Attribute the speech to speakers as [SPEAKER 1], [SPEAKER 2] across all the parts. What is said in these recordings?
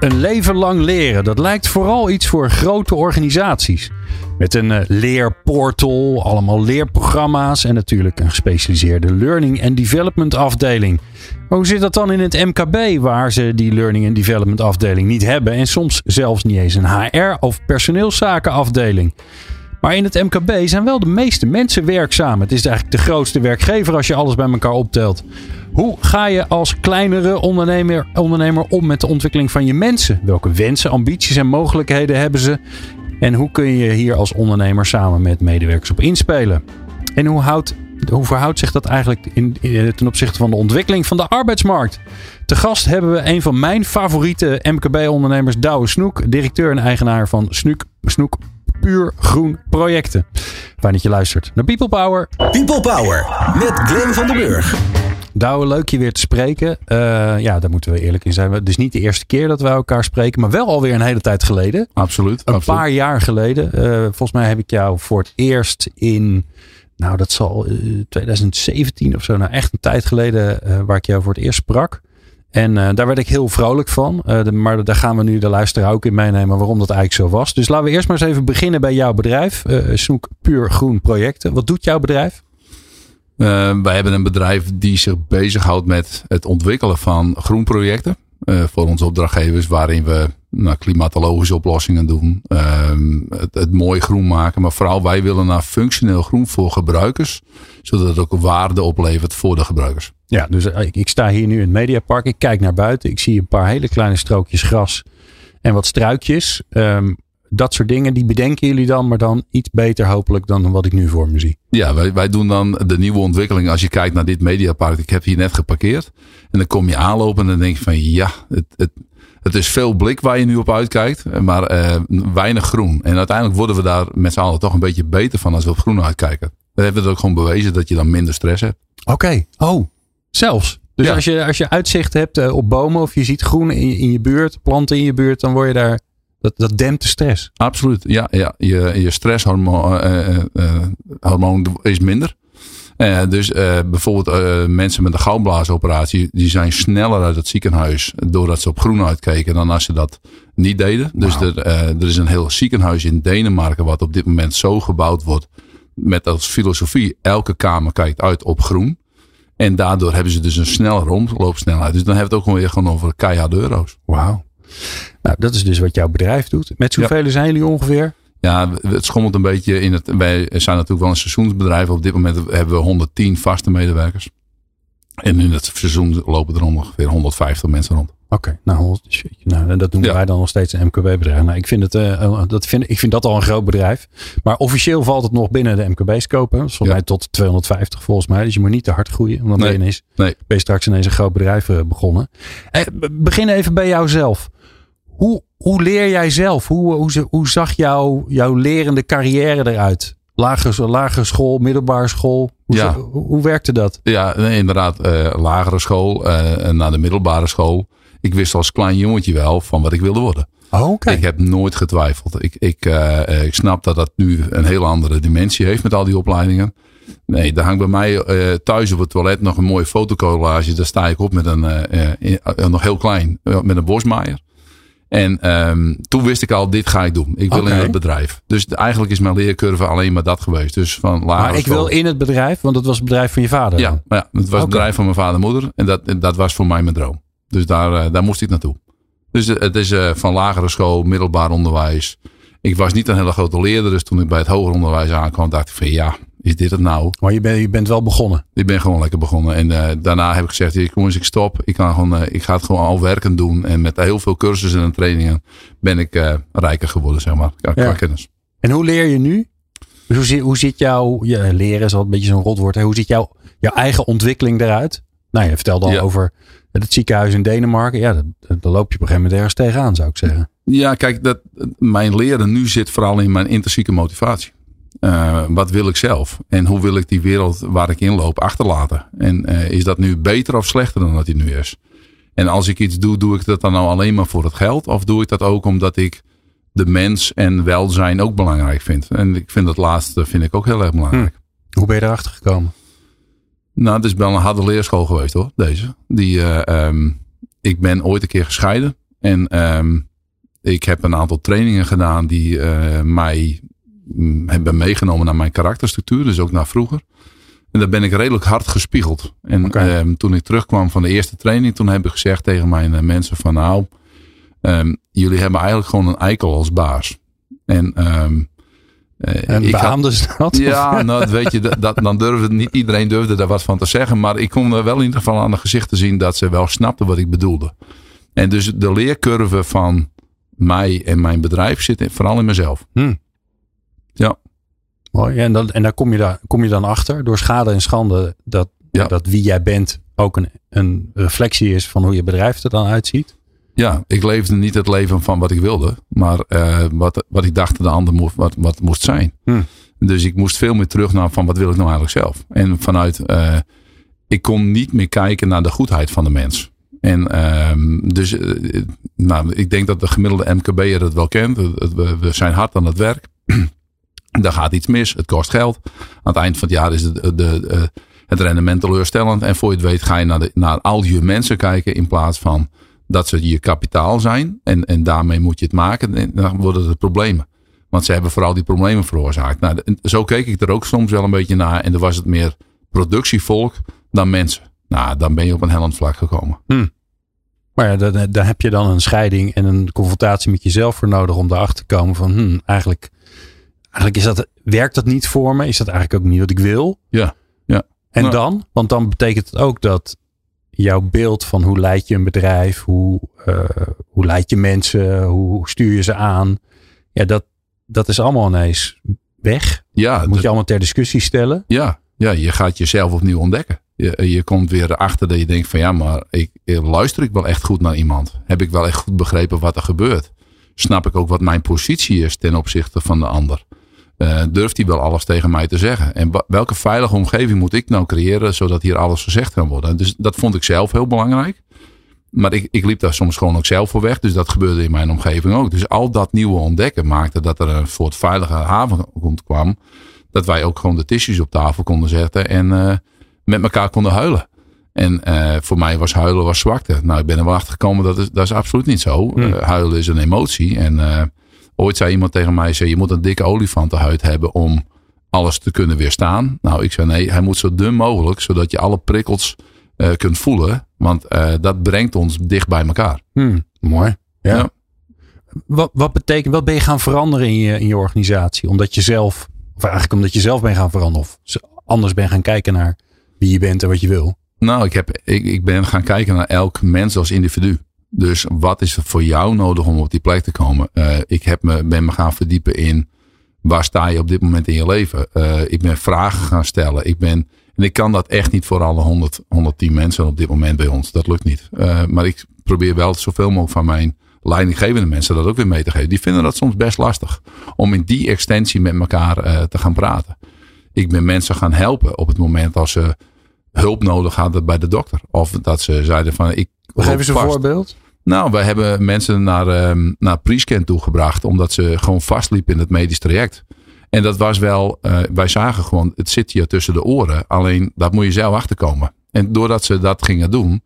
[SPEAKER 1] Een leven lang leren, dat lijkt vooral iets voor grote organisaties. Met een uh, leerportal, allemaal leerprogramma's en natuurlijk een gespecialiseerde learning and development afdeling. Maar hoe zit dat dan in het MKB, waar ze die learning and development afdeling niet hebben en soms zelfs niet eens een HR of personeelszakenafdeling? Maar in het MKB zijn wel de meeste mensen werkzaam. Het is eigenlijk de grootste werkgever als je alles bij elkaar optelt. Hoe ga je als kleinere ondernemer, ondernemer om met de ontwikkeling van je mensen? Welke wensen, ambities en mogelijkheden hebben ze? En hoe kun je hier als ondernemer samen met medewerkers op inspelen? En hoe, houdt, hoe verhoudt zich dat eigenlijk in, in, ten opzichte van de ontwikkeling van de arbeidsmarkt? Te gast hebben we een van mijn favoriete MKB-ondernemers, Douwe Snoek, directeur en eigenaar van Snoek, Snoek Puur Groen Projecten. Fijn dat je luistert naar People Power.
[SPEAKER 2] People Power met Glenn van den Burg.
[SPEAKER 1] Douwe, leuk je weer te spreken. Uh, ja, daar moeten we eerlijk in zijn. Het is niet de eerste keer dat wij elkaar spreken, maar wel alweer een hele tijd geleden.
[SPEAKER 3] Absoluut.
[SPEAKER 1] Een
[SPEAKER 3] absoluut.
[SPEAKER 1] paar jaar geleden. Uh, volgens mij heb ik jou voor het eerst in, nou dat zal uh, 2017 of zo, nou echt een tijd geleden, uh, waar ik jou voor het eerst sprak. En uh, daar werd ik heel vrolijk van. De, maar daar gaan we nu de luisteraar ook in meenemen waarom dat eigenlijk zo was. Dus laten we eerst maar eens even beginnen bij jouw bedrijf. Uh, Snoek Puur Groen Projecten. Wat doet jouw bedrijf?
[SPEAKER 3] wij hebben een bedrijf die zich bezighoudt met het ontwikkelen van groenprojecten. voor onze opdrachtgevers waarin we nou, klimatologische oplossingen doen. Het, het, mooi groen maken. Maar vooral wij willen naar functioneel groen voor gebruikers. Zodat het ook waarde oplevert voor de gebruikers.
[SPEAKER 1] Ja, dus ik, ik, sta hier nu in het Mediapark. Ik kijk naar buiten. Ik zie een paar hele kleine strookjes gras en wat struikjes. Um, dat soort dingen, die bedenken jullie dan, maar dan iets beter hopelijk dan wat ik nu voor me zie.
[SPEAKER 3] Ja, wij, wij doen dan de nieuwe ontwikkeling. Als je kijkt naar dit Mediapark, ik heb hier net geparkeerd. En dan kom je aanlopen en dan denk je van ja, het, het, het is veel blik waar je nu op uitkijkt, maar uh, weinig groen. En uiteindelijk worden we daar met z'n allen toch een beetje beter van als we op groen uitkijken. We hebben het ook gewoon bewezen dat je dan minder stress hebt.
[SPEAKER 1] Oké, okay. oh, zelfs. Dus ja. als, je, als je uitzicht hebt uh, op bomen of je ziet groen in, in je buurt, planten in je buurt, dan word je daar. Dat, dat dempt de stress.
[SPEAKER 3] Absoluut, ja. ja. Je, je stresshormoon uh, hormoon is minder. Dus bijvoorbeeld mensen met een galblaasoperatie, die zijn sneller uit het ziekenhuis doordat ze op groen uitkeken dan als ze dat niet deden. Dus er, er is een heel ziekenhuis in Denemarken wat op dit moment zo gebouwd wordt met als filosofie elke kamer kijkt uit op groen. En daardoor hebben ze dus een snelle rondloopsnelheid. Dus dan hebben we het ook weer gewoon over keihard euro's.
[SPEAKER 1] Wauw. Nou, dat is dus wat jouw bedrijf doet. Met hoeveel ja. zijn jullie ongeveer?
[SPEAKER 3] Ja, het schommelt een beetje in het. Wij zijn natuurlijk wel een seizoensbedrijf. Op dit moment hebben we 110 vaste medewerkers. En in het seizoen lopen er ongeveer 150 mensen rond.
[SPEAKER 1] Oké, okay, nou, nou, dat doen ja. wij dan nog steeds een MKB-bedrijf. Nou, ik vind, het, uh, dat vind, ik vind dat al een groot bedrijf. Maar officieel valt het nog binnen de MKB-scope. Volgens ja. mij tot 250 volgens mij. Dus je moet niet te hard groeien. Want dan nee, ben, je ineens, nee. ben je straks ineens een groot bedrijf uh, begonnen. Eh, begin even bij jouzelf. Hoe, hoe leer jij zelf? Hoe, hoe, hoe zag jouw, jouw lerende carrière eruit? Lagere, lagere school, middelbare school. Hoe,
[SPEAKER 3] ja.
[SPEAKER 1] hoe, hoe werkte dat?
[SPEAKER 3] Ja, nee, inderdaad. Uh, lagere school uh, naar de middelbare school. Ik wist als klein jongetje wel van wat ik wilde worden.
[SPEAKER 1] Oh, okay.
[SPEAKER 3] Ik heb nooit getwijfeld. Ik, ik, uh, ik snap dat dat nu een hele andere dimensie heeft met al die opleidingen. Nee, daar hangt bij mij thuis op het toilet nog een mooie fotocollage. Daar sta ik op met een, nog heel klein, met een bosmaaier. En um, toen wist ik al, dit ga ik doen. Ik wil okay. in het bedrijf. Dus eigenlijk is mijn leercurve alleen maar dat geweest. Dus van
[SPEAKER 1] maar ik wil in het bedrijf, want dat was het bedrijf van je vader.
[SPEAKER 3] Ja, ja het was okay. het bedrijf van mijn vader en moeder. En dat, dat was voor mij mijn droom. Dus daar, uh, daar moest ik naartoe. Dus het is uh, van lagere school, middelbaar onderwijs. Ik was niet een hele grote leerder. Dus toen ik bij het hoger onderwijs aankwam, dacht ik van ja, is dit het nou?
[SPEAKER 1] Maar je, ben, je bent wel begonnen.
[SPEAKER 3] Ik ben gewoon lekker begonnen. En uh, daarna heb ik gezegd, ik, jongens, ik stop. Ik, kan gewoon, uh, ik ga het gewoon al werken doen. En met heel veel cursussen en trainingen ben ik uh, rijker geworden, zeg maar. Qua ja. kennis.
[SPEAKER 1] En hoe leer je nu? Dus hoe, zit, hoe zit jouw, ja, leren is al een beetje zo'n rotwoord. Hè? Hoe ziet jouw, jouw eigen ontwikkeling eruit? Nou, je vertelde al ja. over het ziekenhuis in Denemarken. Ja, daar loop je op een gegeven moment ergens tegenaan, zou ik zeggen.
[SPEAKER 3] Ja, kijk, dat, mijn leren nu zit vooral in mijn intrinsieke motivatie. Uh, wat wil ik zelf? En hoe wil ik die wereld waar ik in loop achterlaten? En uh, is dat nu beter of slechter dan dat die nu is? En als ik iets doe, doe ik dat dan nou alleen maar voor het geld? Of doe ik dat ook omdat ik de mens en welzijn ook belangrijk vind? En ik vind dat laatste vind ik ook heel erg belangrijk.
[SPEAKER 1] Hm. Hoe ben je erachter gekomen?
[SPEAKER 3] Nou, het is wel een harde leerschool geweest hoor, deze. Die, uh, um, ik ben ooit een keer gescheiden. En um, ik heb een aantal trainingen gedaan die uh, mij hebben meegenomen naar mijn karakterstructuur. Dus ook naar vroeger. En daar ben ik redelijk hard gespiegeld. En okay. um, toen ik terugkwam van de eerste training, toen heb ik gezegd tegen mijn uh, mensen van nou, um, jullie hebben eigenlijk gewoon een eikel als baas. En, um,
[SPEAKER 1] uh, en beaamde ze dat?
[SPEAKER 3] Ja, nou, weet je, dat, dan durfde niet iedereen durfde daar wat van te zeggen. Maar ik kon er wel in ieder geval aan de gezichten zien dat ze wel snapten wat ik bedoelde. En dus de leercurve van mij en mijn bedrijf zit vooral in mezelf.
[SPEAKER 1] Hmm.
[SPEAKER 3] Ja.
[SPEAKER 1] Mooi. En, dan, en daar kom je, daar, kom je dan achter door schade en schande dat, ja. dat wie jij bent ook een, een reflectie is van hoe je bedrijf er dan uitziet?
[SPEAKER 3] Ja, ik leefde niet het leven van wat ik wilde, maar uh, wat, wat ik dacht de ander moest, wat, wat moest zijn.
[SPEAKER 1] Hmm.
[SPEAKER 3] Dus ik moest veel meer terug naar van wat wil ik nou eigenlijk zelf. En vanuit, uh, ik kon niet meer kijken naar de goedheid van de mens. En um, dus, uh, nou, ik denk dat de gemiddelde MKB'er het wel kent. We, we zijn hard aan het werk. Daar gaat iets mis. Het kost geld. Aan het eind van het jaar is de, de, het rendement teleurstellend. En voor je het weet ga je naar, naar al je mensen kijken. In plaats van dat ze je kapitaal zijn. En, en daarmee moet je het maken. En dan worden het problemen. Want ze hebben vooral die problemen veroorzaakt. Nou, zo keek ik er ook soms wel een beetje naar. En dan was het meer productievolk dan mensen. Nou, dan ben je op een hellend vlak gekomen.
[SPEAKER 1] Hmm. Maar ja, daar heb je dan een scheiding en een confrontatie met jezelf voor nodig om erachter te komen van hmm, eigenlijk, eigenlijk is dat, werkt dat niet voor me? Is dat eigenlijk ook niet wat ik wil?
[SPEAKER 3] Ja. ja.
[SPEAKER 1] En nou, dan? Want dan betekent het ook dat jouw beeld van hoe leid je een bedrijf, hoe, uh, hoe leid je mensen, hoe stuur je ze aan, ja, dat, dat is allemaal ineens weg.
[SPEAKER 3] Ja.
[SPEAKER 1] Dat moet je allemaal ter discussie stellen.
[SPEAKER 3] Ja, ja je gaat jezelf opnieuw ontdekken. Je, je komt weer erachter dat je denkt van ja, maar ik, luister ik wel echt goed naar iemand? Heb ik wel echt goed begrepen wat er gebeurt? Snap ik ook wat mijn positie is ten opzichte van de ander? Uh, durft hij wel alles tegen mij te zeggen? En welke veilige omgeving moet ik nou creëren zodat hier alles gezegd kan worden? Dus dat vond ik zelf heel belangrijk. Maar ik, ik liep daar soms gewoon ook zelf voor weg. Dus dat gebeurde in mijn omgeving ook. Dus al dat nieuwe ontdekken maakte dat er een soort veilige haven kwam. Dat wij ook gewoon de tissues op tafel konden zetten. En uh, met elkaar konden huilen. En uh, voor mij was huilen was zwakte. Nou, ik ben er wel achter gekomen dat is, dat is absoluut niet zo.
[SPEAKER 1] Hmm.
[SPEAKER 3] Uh, huilen is een emotie. En ooit zei iemand tegen mij: zei, Je moet een dikke olifantenhuid hebben om alles te kunnen weerstaan. Nou, ik zei: Nee, hij moet zo dun mogelijk, zodat je alle prikkels kunt voelen. Want dat brengt ons dicht bij elkaar.
[SPEAKER 1] Hmm, mooi. Ja. ja. Wat, wat betekent, wat ben je gaan veranderen in je, in je organisatie? Omdat je zelf, of eigenlijk omdat je zelf bent gaan veranderen, of anders bent gaan kijken naar wie je bent en wat je wil?
[SPEAKER 3] Nou, ik, heb, ik, ik ben gaan kijken naar elk mens als individu. Dus wat is er voor jou nodig om op die plek te komen? Uh, ik heb me, ben me gaan verdiepen in waar sta je op dit moment in je leven? Uh, ik ben vragen gaan stellen. Ik ben, en ik kan dat echt niet voor alle 100, 110 mensen op dit moment bij ons. Dat lukt niet. Uh, maar ik probeer wel zoveel mogelijk van mijn leidinggevende mensen dat ook weer mee te geven. Die vinden dat soms best lastig. Om in die extensie met elkaar te gaan praten. Ik ben mensen gaan helpen op het moment als ze hulp nodig hadden bij de dokter. Of dat ze zeiden van ik.
[SPEAKER 1] Geef eens een vast. voorbeeld.
[SPEAKER 3] Nou, we hebben mensen naar, um, naar pre-scan toegebracht. Omdat ze gewoon vastliepen in het medisch traject. En dat was wel, uh, wij zagen gewoon, het zit hier tussen de oren. Alleen, dat moet je zelf achterkomen. En doordat ze dat gingen doen,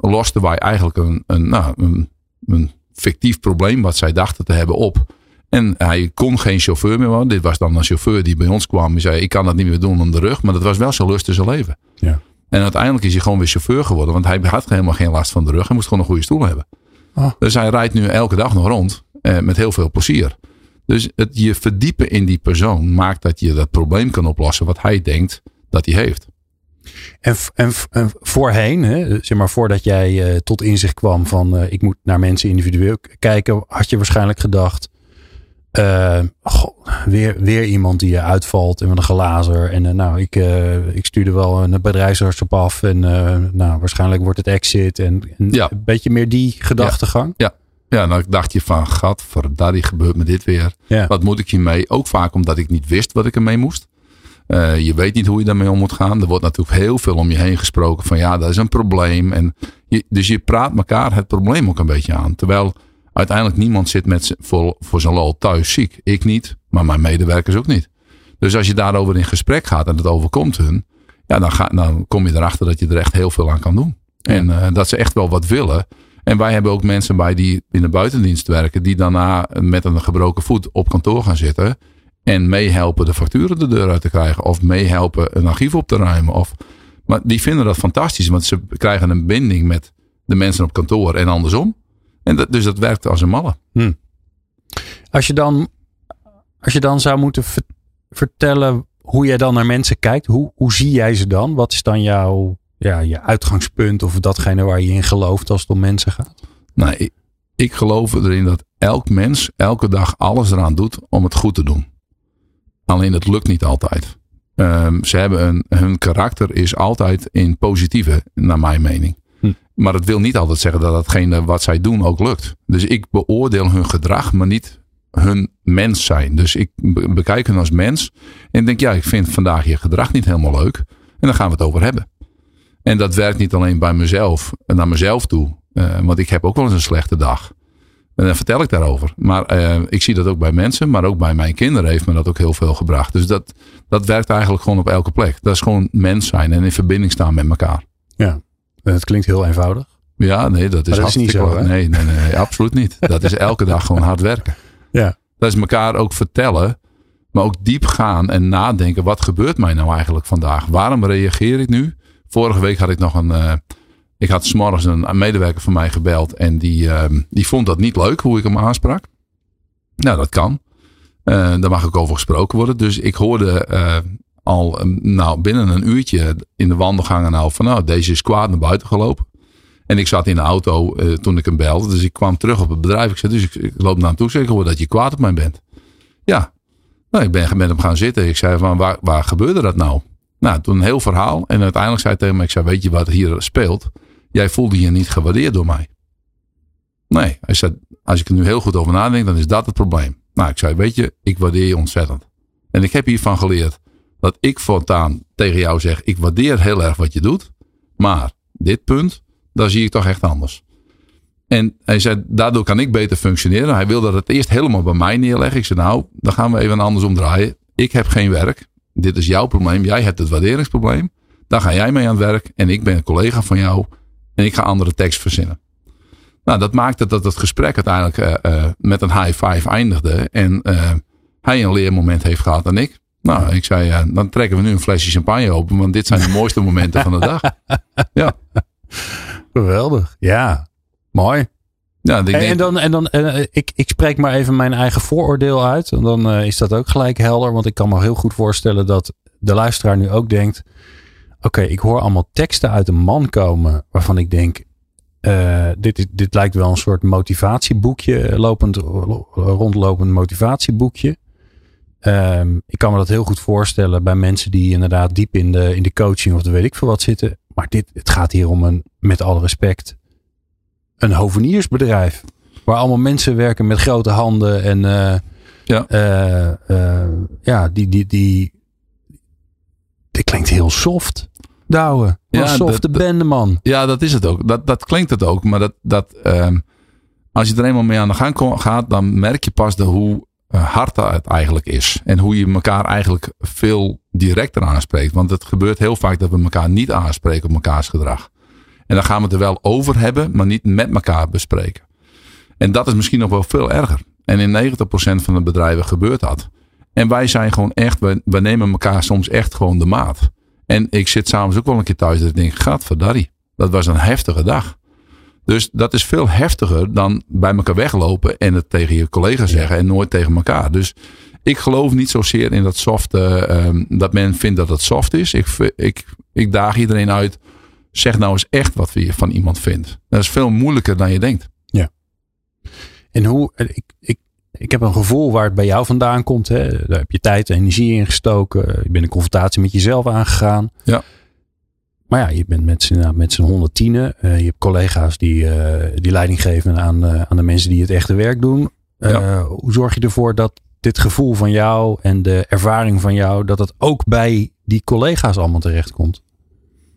[SPEAKER 3] losten wij eigenlijk een, een, nou, een, een fictief probleem wat zij dachten te hebben op. En hij kon geen chauffeur meer worden. Dit was dan een chauffeur die bij ons kwam. Die zei, ik kan dat niet meer doen om de rug. Maar dat was wel zijn lust in zijn leven.
[SPEAKER 1] Ja.
[SPEAKER 3] En uiteindelijk is hij gewoon weer chauffeur geworden. Want hij had helemaal geen last van de rug. Hij moest gewoon een goede stoel hebben.
[SPEAKER 1] Oh.
[SPEAKER 3] Dus hij rijdt nu elke dag nog rond. Eh, met heel veel plezier. Dus het je verdiepen in die persoon maakt dat je dat probleem kan oplossen. Wat hij denkt dat hij heeft.
[SPEAKER 1] En, en, en voorheen, hè, zeg maar voordat jij uh, tot inzicht kwam van uh, ik moet naar mensen individueel kijken. Had je waarschijnlijk gedacht uh, goh, weer, weer iemand die uitvalt en met een glazer. En uh, nou, ik, uh, ik stuurde wel een bedrijfsarts op af. En nou, waarschijnlijk wordt het exit. En, en
[SPEAKER 3] ja.
[SPEAKER 1] een beetje meer die gedachtegang.
[SPEAKER 3] Ja. Ja, dan dacht je van, gadverdarrie, gebeurt me dit weer.
[SPEAKER 1] Ja.
[SPEAKER 3] Wat moet ik hiermee? Ook vaak omdat ik niet wist wat ik ermee moest. Je weet niet hoe je daarmee om moet gaan. Er wordt natuurlijk heel veel om je heen gesproken van ja, dat is een probleem. En je, dus je praat elkaar het probleem ook een beetje aan. Terwijl uiteindelijk niemand zit met voor, voor zijn lol thuis ziek. Ik niet, maar mijn medewerkers ook niet. Dus als je daarover in gesprek gaat en het overkomt hun, ja, dan, ga, dan kom je erachter dat je er echt heel veel aan kan doen. En uh, dat ze echt wel wat willen. En wij hebben ook mensen bij die in de buitendienst werken, die daarna met een gebroken voet op kantoor gaan zitten. En meehelpen de facturen de deur uit te krijgen. Of meehelpen een archief op te ruimen. Of, maar die vinden dat fantastisch, want ze krijgen een binding met de mensen op kantoor en andersom. En dat, dus dat werkt als een malle.
[SPEAKER 1] Hm. Als, je dan, als je dan zou moeten ver vertellen hoe jij dan naar mensen kijkt, hoe, hoe zie jij ze dan? Wat is dan jouw ja, je uitgangspunt of datgene waar je in gelooft als het om mensen gaat?
[SPEAKER 3] Nou, ik, ik geloof erin dat elk mens elke dag alles eraan doet om het goed te doen. Alleen het lukt niet altijd. Um, ze hebben een, hun karakter is altijd in positieve, naar mijn mening. Maar dat wil niet altijd zeggen dat hetgene wat zij doen ook lukt. Dus ik beoordeel hun gedrag, maar niet hun mens zijn. Dus ik bekijk hen als mens. En denk, ja, ik vind vandaag je gedrag niet helemaal leuk. En dan gaan we het over hebben. En dat werkt niet alleen bij mezelf, naar mezelf toe. Uh, want ik heb ook wel eens een slechte dag. En dan vertel ik daarover. Maar uh, ik zie dat ook bij mensen, maar ook bij mijn kinderen heeft me dat ook heel veel gebracht. Dus dat, dat werkt eigenlijk gewoon op elke plek. Dat is gewoon mens zijn en in verbinding staan met elkaar.
[SPEAKER 1] Ja, het klinkt heel eenvoudig.
[SPEAKER 3] Ja, nee, dat is,
[SPEAKER 1] dat is niet zo.
[SPEAKER 3] Nee, nee, nee, nee, absoluut niet. Dat is elke dag gewoon hard werken.
[SPEAKER 1] Ja.
[SPEAKER 3] Dat is elkaar ook vertellen, maar ook diep gaan en nadenken. Wat gebeurt mij nou eigenlijk vandaag? Waarom reageer ik nu? Vorige week had ik nog een. Uh, ik had s'morgens een, een medewerker van mij gebeld. En die, uh, die vond dat niet leuk hoe ik hem aansprak. Nou, dat kan. Uh, daar mag ook over gesproken worden. Dus ik hoorde al nou, binnen een uurtje in de wandelgangen nou van nou, deze is kwaad naar buiten gelopen. En ik zat in de auto toen ik hem belde. Dus ik kwam terug op het bedrijf. Ik zei, dus ik, ik loop naar hem toe. Ik zeg, hoor dat je kwaad op mij bent. Ja. Nou, ik ben met hem gaan zitten. Ik zei van, waar, waar gebeurde dat nou? Nou, toen een heel verhaal. En uiteindelijk zei hij tegen me, ik zei, weet je wat hier speelt? Jij voelde je niet gewaardeerd door mij. Nee, hij zei, als ik er nu heel goed over nadenk, dan is dat het probleem. Nou, ik zei, weet je, ik waardeer je ontzettend. En ik heb hiervan geleerd dat ik voortaan tegen jou zeg, ik waardeer heel erg wat je doet. Maar dit punt, daar zie ik toch echt anders. En hij zei, daardoor kan ik beter functioneren. Hij wilde het eerst helemaal bij mij neerleggen. Ik zei, nou, dan gaan we even anders omdraaien. Ik heb geen werk. Dit is jouw probleem. Jij hebt het waarderingsprobleem. Daar ga jij mee aan het werk. En ik ben een collega van jou. En ik ga andere tekst verzinnen. Nou, dat maakte dat het gesprek uiteindelijk uh, uh, met een high five eindigde. En uh, hij een leermoment heeft gehad en ik. Nou, ik zei, dan trekken we nu een flesje champagne open. Want dit zijn de mooiste momenten van de dag. Ja.
[SPEAKER 1] Geweldig. Ja, mooi.
[SPEAKER 3] Ja,
[SPEAKER 1] en, en, dan, en dan uh, ik, ik spreek maar even mijn eigen vooroordeel uit. En dan uh, is dat ook gelijk helder. Want ik kan me heel goed voorstellen dat de luisteraar nu ook denkt. Oké, okay, ik hoor allemaal teksten uit een man komen. Waarvan ik denk. Uh, dit, dit lijkt wel een soort motivatieboekje. Lopend, rondlopend motivatieboekje. Um, ik kan me dat heel goed voorstellen bij mensen die inderdaad diep in de, in de coaching of de weet ik veel wat zitten. Maar dit, het gaat hier om een, met alle respect, een hoveniersbedrijf. Waar allemaal mensen werken met grote handen en uh,
[SPEAKER 3] ja,
[SPEAKER 1] uh, uh, ja die, die, die, dit klinkt heel soft. Douwe. Ja, softe bende man.
[SPEAKER 3] Ja, dat is het ook. Dat, dat klinkt het ook. Maar dat, dat, um, als je er eenmaal mee aan de gang gaat, dan merk je pas de, hoe hard het eigenlijk is. En hoe je elkaar eigenlijk veel directer aanspreekt. Want het gebeurt heel vaak dat we elkaar niet aanspreken op mekaars gedrag. En dan gaan we het er wel over hebben, maar niet met elkaar bespreken. En dat is misschien nog wel veel erger. En in 90% van de bedrijven gebeurt dat. En wij zijn gewoon echt, we, we nemen elkaar soms echt gewoon de maat. En ik zit s'avonds ook wel een keer thuis en ik denk, gadverdarrie, dat was een heftige dag. Dus dat is veel heftiger dan bij elkaar weglopen en het tegen je collega zeggen en nooit tegen elkaar. Dus ik geloof niet zozeer in dat soft, uh, um, dat men vindt dat het soft is. Ik, ik, ik daag iedereen uit, zeg nou eens echt wat je van iemand vindt. Dat is veel moeilijker dan je denkt.
[SPEAKER 1] Ja. En hoe, ik, ik, ik heb een gevoel waar het bij jou vandaan komt. Hè? Daar heb je tijd en energie in gestoken. Je bent een confrontatie met jezelf aangegaan.
[SPEAKER 3] Ja.
[SPEAKER 1] Maar ja, je bent met z'n, met z'n 110. Uh, je hebt collega's die, die leiding geven aan, aan de mensen die het echte werk doen. Hoe zorg je ervoor dat dit gevoel van jou en de ervaring van jou, dat het ook bij die collega's allemaal terechtkomt?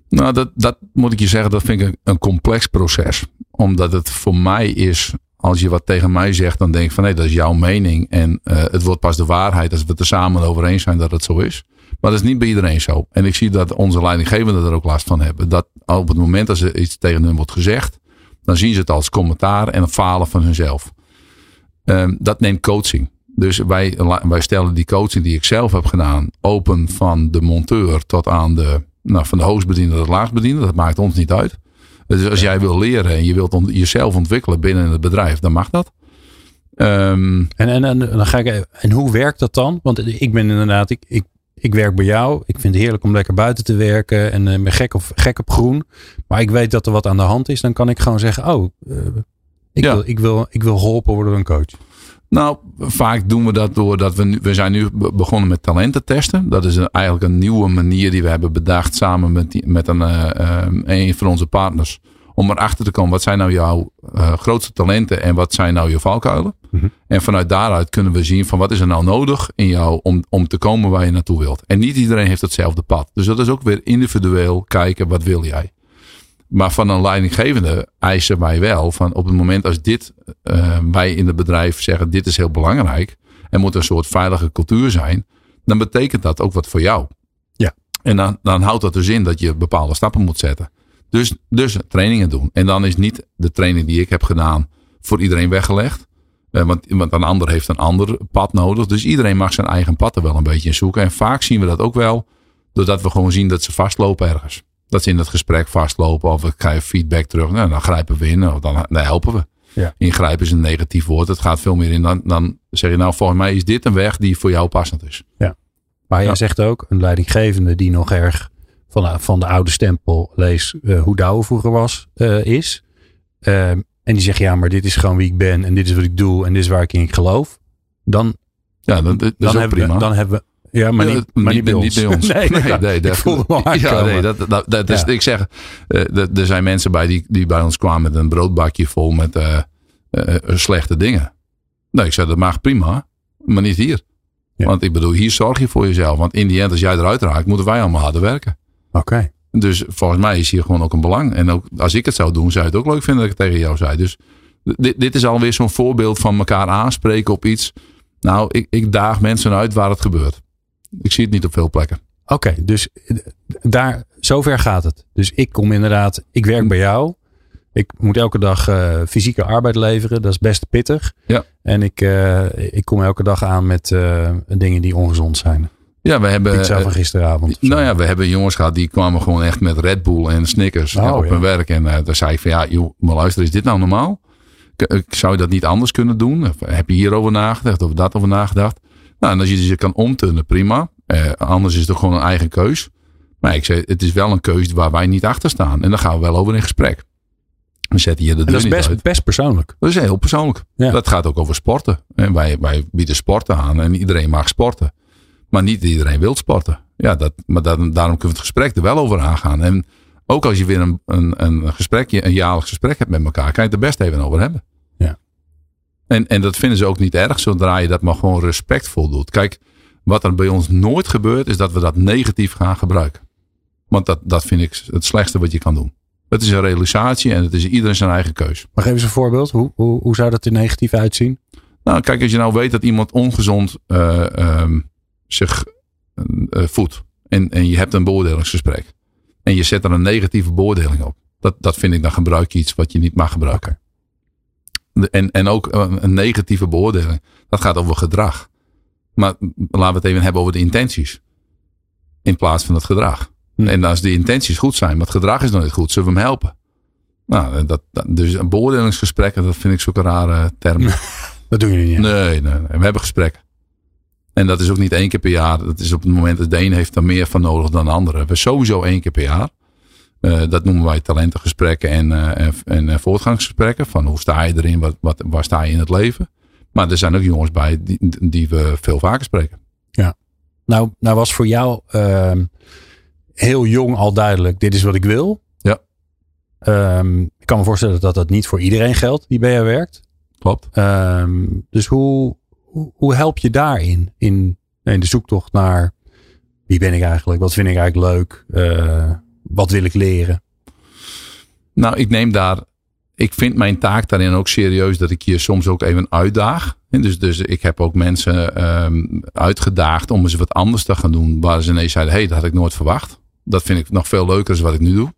[SPEAKER 3] Nou, dat, dat moet ik je zeggen, dat vind ik een, een complex proces. Omdat het voor mij is, als je wat tegen mij zegt, dan denk ik van nee, dat is jouw mening. En het wordt pas de waarheid als we het er samen over eens zijn dat het zo is. Maar dat is niet bij iedereen zo. En ik zie dat onze leidinggevenden er ook last van hebben. Dat op het moment dat er iets tegen hun wordt gezegd, dan zien ze het als commentaar en een falen van hunzelf. Um, dat neemt coaching. Dus wij, wij stellen die coaching die ik zelf heb gedaan open van de monteur tot aan de, nou, van de hoogstbediende tot de laagstbediende. Dat maakt ons niet uit. Dus als jij wil leren en je wilt jezelf ontwikkelen binnen het bedrijf, dan mag dat.
[SPEAKER 1] Um, en, en, en, dan ga ik, en hoe werkt dat dan? Want ik ben inderdaad, ik, ik, ik werk bij jou. Ik vind het heerlijk om lekker buiten te werken en uh, ben gek, of, gek op groen. Maar ik weet dat er wat aan de hand is. Dan kan ik gewoon zeggen, oh, uh, ik, ja. wil, ik, wil, ik wil geholpen worden door een coach.
[SPEAKER 3] Nou, vaak doen we dat doordat we nu, we zijn nu begonnen met talenten testen. Dat is een, eigenlijk een nieuwe manier die we hebben bedacht samen met, die, met een, uh, een van onze partners. Om erachter te komen, wat zijn nou jouw uh, grootste talenten en wat zijn nou je valkuilen? Mm -hmm. En vanuit daaruit kunnen we zien van wat is er nou nodig in jou om, om te komen waar je naartoe wilt. En niet iedereen heeft hetzelfde pad. Dus dat is ook weer individueel kijken, wat wil jij? Maar van een leidinggevende eisen wij wel van op het moment als dit, uh, wij in het bedrijf zeggen dit is heel belangrijk en moet een soort veilige cultuur zijn, dan betekent dat ook wat voor jou.
[SPEAKER 1] Ja.
[SPEAKER 3] En dan, dan houdt dat dus in dat je bepaalde stappen moet zetten. Dus, dus trainingen doen. En dan is niet de training die ik heb gedaan voor iedereen weggelegd. Uh, want, want een ander heeft een ander pad nodig. Dus iedereen mag zijn eigen pad er wel een beetje in zoeken. En vaak zien we dat ook wel doordat we gewoon zien dat ze vastlopen ergens dat ze in het gesprek vastlopen of ik krijg feedback terug. Nou, dan grijpen we in of dan, dan helpen we.
[SPEAKER 1] Ja.
[SPEAKER 3] Ingrijpen is een negatief woord. Het gaat veel meer in. Dan, dan zeg je nou, volgens mij is dit een weg die voor jou passend is.
[SPEAKER 1] Ja. Maar jij ja. zegt ook, een leidinggevende die nog erg van de, van de oude stempel lees uh, hoe Douwe vroeger was, uh, is. Uh, en die zegt, ja, maar dit is gewoon wie ik ben en dit is wat ik doe en dit is waar ik in geloof. Dan,
[SPEAKER 3] ja, dan, dat
[SPEAKER 1] dan,
[SPEAKER 3] hebben,
[SPEAKER 1] we, dan hebben we ja, maar niet, maar niet, bij ons.
[SPEAKER 3] Niet bij ons.
[SPEAKER 1] nee, nee,
[SPEAKER 3] nee, nee,
[SPEAKER 1] dat, ik
[SPEAKER 3] ja, nee, dat, dat, dat is, ja. ik zeg, er zijn mensen bij die, die bij ons kwamen met een broodbakje vol met uh, uh, slechte dingen. Nee, ik zeg, dat mag prima, maar niet hier. Want ik bedoel, hier zorg je voor jezelf. Want in die end, als jij eruit raakt, moeten wij allemaal harder werken.
[SPEAKER 1] Oké. Okay.
[SPEAKER 3] Dus volgens mij is hier gewoon ook een belang. En ook als ik het zou doen, zou je het ook leuk vinden dat ik het tegen jou zei. Dus dit, dit is alweer zo'n voorbeeld van elkaar aanspreken op iets. Nou, ik, ik daag mensen uit waar het gebeurt. Ik zie het niet op veel plekken.
[SPEAKER 1] Oké, okay, dus daar, zover gaat het. Dus ik kom inderdaad, ik werk bij jou. Ik moet elke dag uh, fysieke arbeid leveren. Dat is best pittig.
[SPEAKER 3] Ja.
[SPEAKER 1] En ik, uh, ik kom elke dag aan met uh, dingen die ongezond zijn.
[SPEAKER 3] Ja, we hebben.
[SPEAKER 1] Pizza van gisteravond.
[SPEAKER 3] Nou ja, we hebben jongens gehad die kwamen gewoon echt met Red Bull en Snickers oh, op ja. hun werk. En daar zei ik van ja, joh, maar luister, is dit nou normaal? Zou je dat niet anders kunnen doen? Of heb je hierover nagedacht of dat over nagedacht? Nou, en als je je kan omturnen, prima. Eh, anders is het gewoon een eigen keus. Maar ik zei, het is wel een keus waar wij niet achter staan. En dan gaan we wel over in gesprek. We zetten je de
[SPEAKER 1] dat is best, best, persoonlijk.
[SPEAKER 3] Dat is heel persoonlijk. Ja. Dat gaat ook over sporten. En wij, wij bieden sporten aan en iedereen mag sporten. Maar niet iedereen wil sporten. Ja, dat, maar dat, daarom kunnen we het gesprek er wel over aangaan. En ook als je weer een, een, een gesprekje, een jaarlijks gesprek hebt met elkaar, kan je het er best even over hebben.
[SPEAKER 1] Ja.
[SPEAKER 3] En, en dat vinden ze ook niet erg, zodra je dat maar gewoon respectvol doet. Kijk, wat er bij ons nooit gebeurt, is dat we dat negatief gaan gebruiken. Want dat, dat vind ik het slechtste wat je kan doen. Het is een realisatie en het is iedereen zijn eigen keus.
[SPEAKER 1] Maar geef eens een voorbeeld. Hoe, hoe, hoe zou dat er negatief uitzien?
[SPEAKER 3] Nou, kijk, als je nou weet dat iemand ongezond uh, um, zich uh, voedt. En, en je hebt een beoordelingsgesprek. En je zet er een negatieve beoordeling op. Dat, dat vind ik, dan gebruik je iets wat je niet mag gebruiken. En, en ook een negatieve beoordeling. Dat gaat over gedrag. Maar laten we het even hebben over de intenties. In plaats van het gedrag. Hm. En als de intenties goed zijn, maar het gedrag is nog niet goed, zullen we hem helpen? Nou, dat, dat, dus beoordelingsgesprekken, dat vind ik zo'n rare term.
[SPEAKER 1] dat doen jullie niet.
[SPEAKER 3] Nee, nee, nee, we hebben gesprekken. En dat is ook niet één keer per jaar. Dat is op het moment dat de een heeft er meer van nodig dan de andere. We sowieso één keer per jaar. Uh, dat noemen wij talentengesprekken en, uh, en, en voortgangsgesprekken. Van hoe sta je erin, wat, wat, waar sta je in het leven? Maar er zijn ook jongens bij die, die we veel vaker spreken.
[SPEAKER 1] Ja. Nou, nou was voor jou. Uh, heel jong al duidelijk, dit is wat ik wil.
[SPEAKER 3] Ja.
[SPEAKER 1] Ehm, ik kan me voorstellen dat dat niet voor iedereen geldt die bij jou werkt.
[SPEAKER 3] Klopt.
[SPEAKER 1] Ehm, dus hoe, hoe, hoe help je daarin? In, in de zoektocht naar wie ben ik eigenlijk? Wat vind ik eigenlijk leuk? Uh, wat wil ik leren?
[SPEAKER 3] Nou, ik neem daar. Ik vind mijn taak daarin ook serieus dat ik je soms ook even uitdaag. En dus, dus ik heb ook mensen um, uitgedaagd om eens wat anders te gaan doen. Waar ze ineens zeiden: hé, hey, dat had ik nooit verwacht. Dat vind ik nog veel leuker dan wat ik nu doe.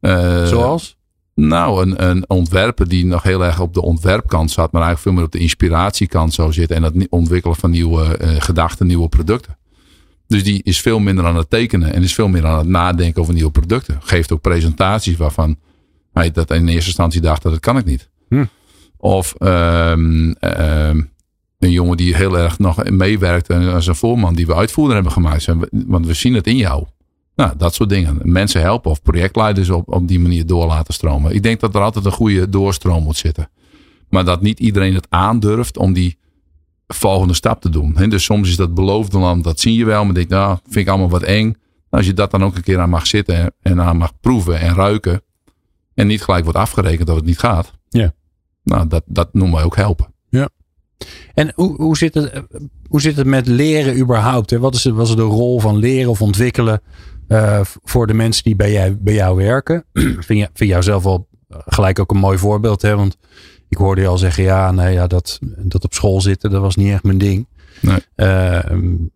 [SPEAKER 1] Uh, Zoals?
[SPEAKER 3] Nou, een, een ontwerper die nog heel erg op de ontwerpkant zat, maar eigenlijk veel meer op de inspiratiekant zou zitten. En het ontwikkelen van nieuwe uh, gedachten, nieuwe producten. Dus die is veel minder aan het tekenen en is veel meer aan het nadenken over nieuwe producten. Geeft ook presentaties waarvan hij dat in eerste instantie dacht dat het kan ik niet.
[SPEAKER 1] Hm.
[SPEAKER 3] Of um, um, een jongen die heel erg nog meewerkt als een voorman die we uitvoerder hebben gemaakt. Want we zien het in jou. Nou, dat soort dingen. Mensen helpen of projectleiders op, op die manier door laten stromen. Ik denk dat er altijd een goede doorstroom moet zitten. Maar dat niet iedereen het aandurft om die volgende stap te doen. dus soms is dat beloofde land, dat zie je wel. Maar denk, nou, vind ik allemaal wat eng. Als je dat dan ook een keer aan mag zitten en aan mag proeven en ruiken. En niet gelijk wordt afgerekend dat het niet gaat.
[SPEAKER 1] Ja.
[SPEAKER 3] Nou, dat, dat noemen wij ook helpen.
[SPEAKER 1] Ja. En hoe, hoe, zit het, hoe zit het met leren überhaupt? Hè? Wat, is, wat is de rol van leren of ontwikkelen uh, voor de mensen die bij, jij, bij jou werken? vind, je, vind jou zelf wel gelijk ook een mooi voorbeeld. Hè? Want ik hoorde je al zeggen, ja, nee, ja, dat, dat op school zitten, dat was niet echt mijn ding.
[SPEAKER 3] Nee.
[SPEAKER 1] Uh,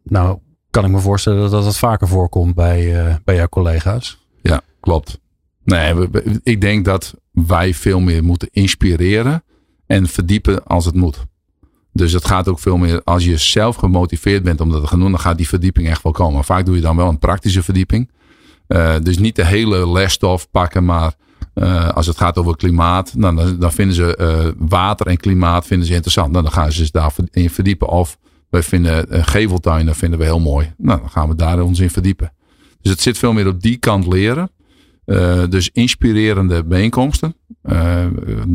[SPEAKER 1] nou, kan ik me voorstellen dat dat vaker voorkomt bij, uh, bij jouw collega's.
[SPEAKER 3] Ja, klopt. Nee, we, ik denk dat wij veel meer moeten inspireren en verdiepen als het moet. Dus het gaat ook veel meer, als je zelf gemotiveerd bent om dat te gaan doen, dan gaat die verdieping echt wel komen. Vaak doe je dan wel een praktische verdieping. Uh, dus niet de hele lesstof pakken, maar uh, als het gaat over klimaat, nou, dan, dan vinden ze uh, water en klimaat vinden ze interessant. Nou, dan gaan ze zich daarin verdiepen. Of wij vinden geveltuinen vinden we heel mooi. Nou, dan gaan we daar ons in verdiepen. Dus het zit veel meer op die kant leren. dus inspirerende bijeenkomsten.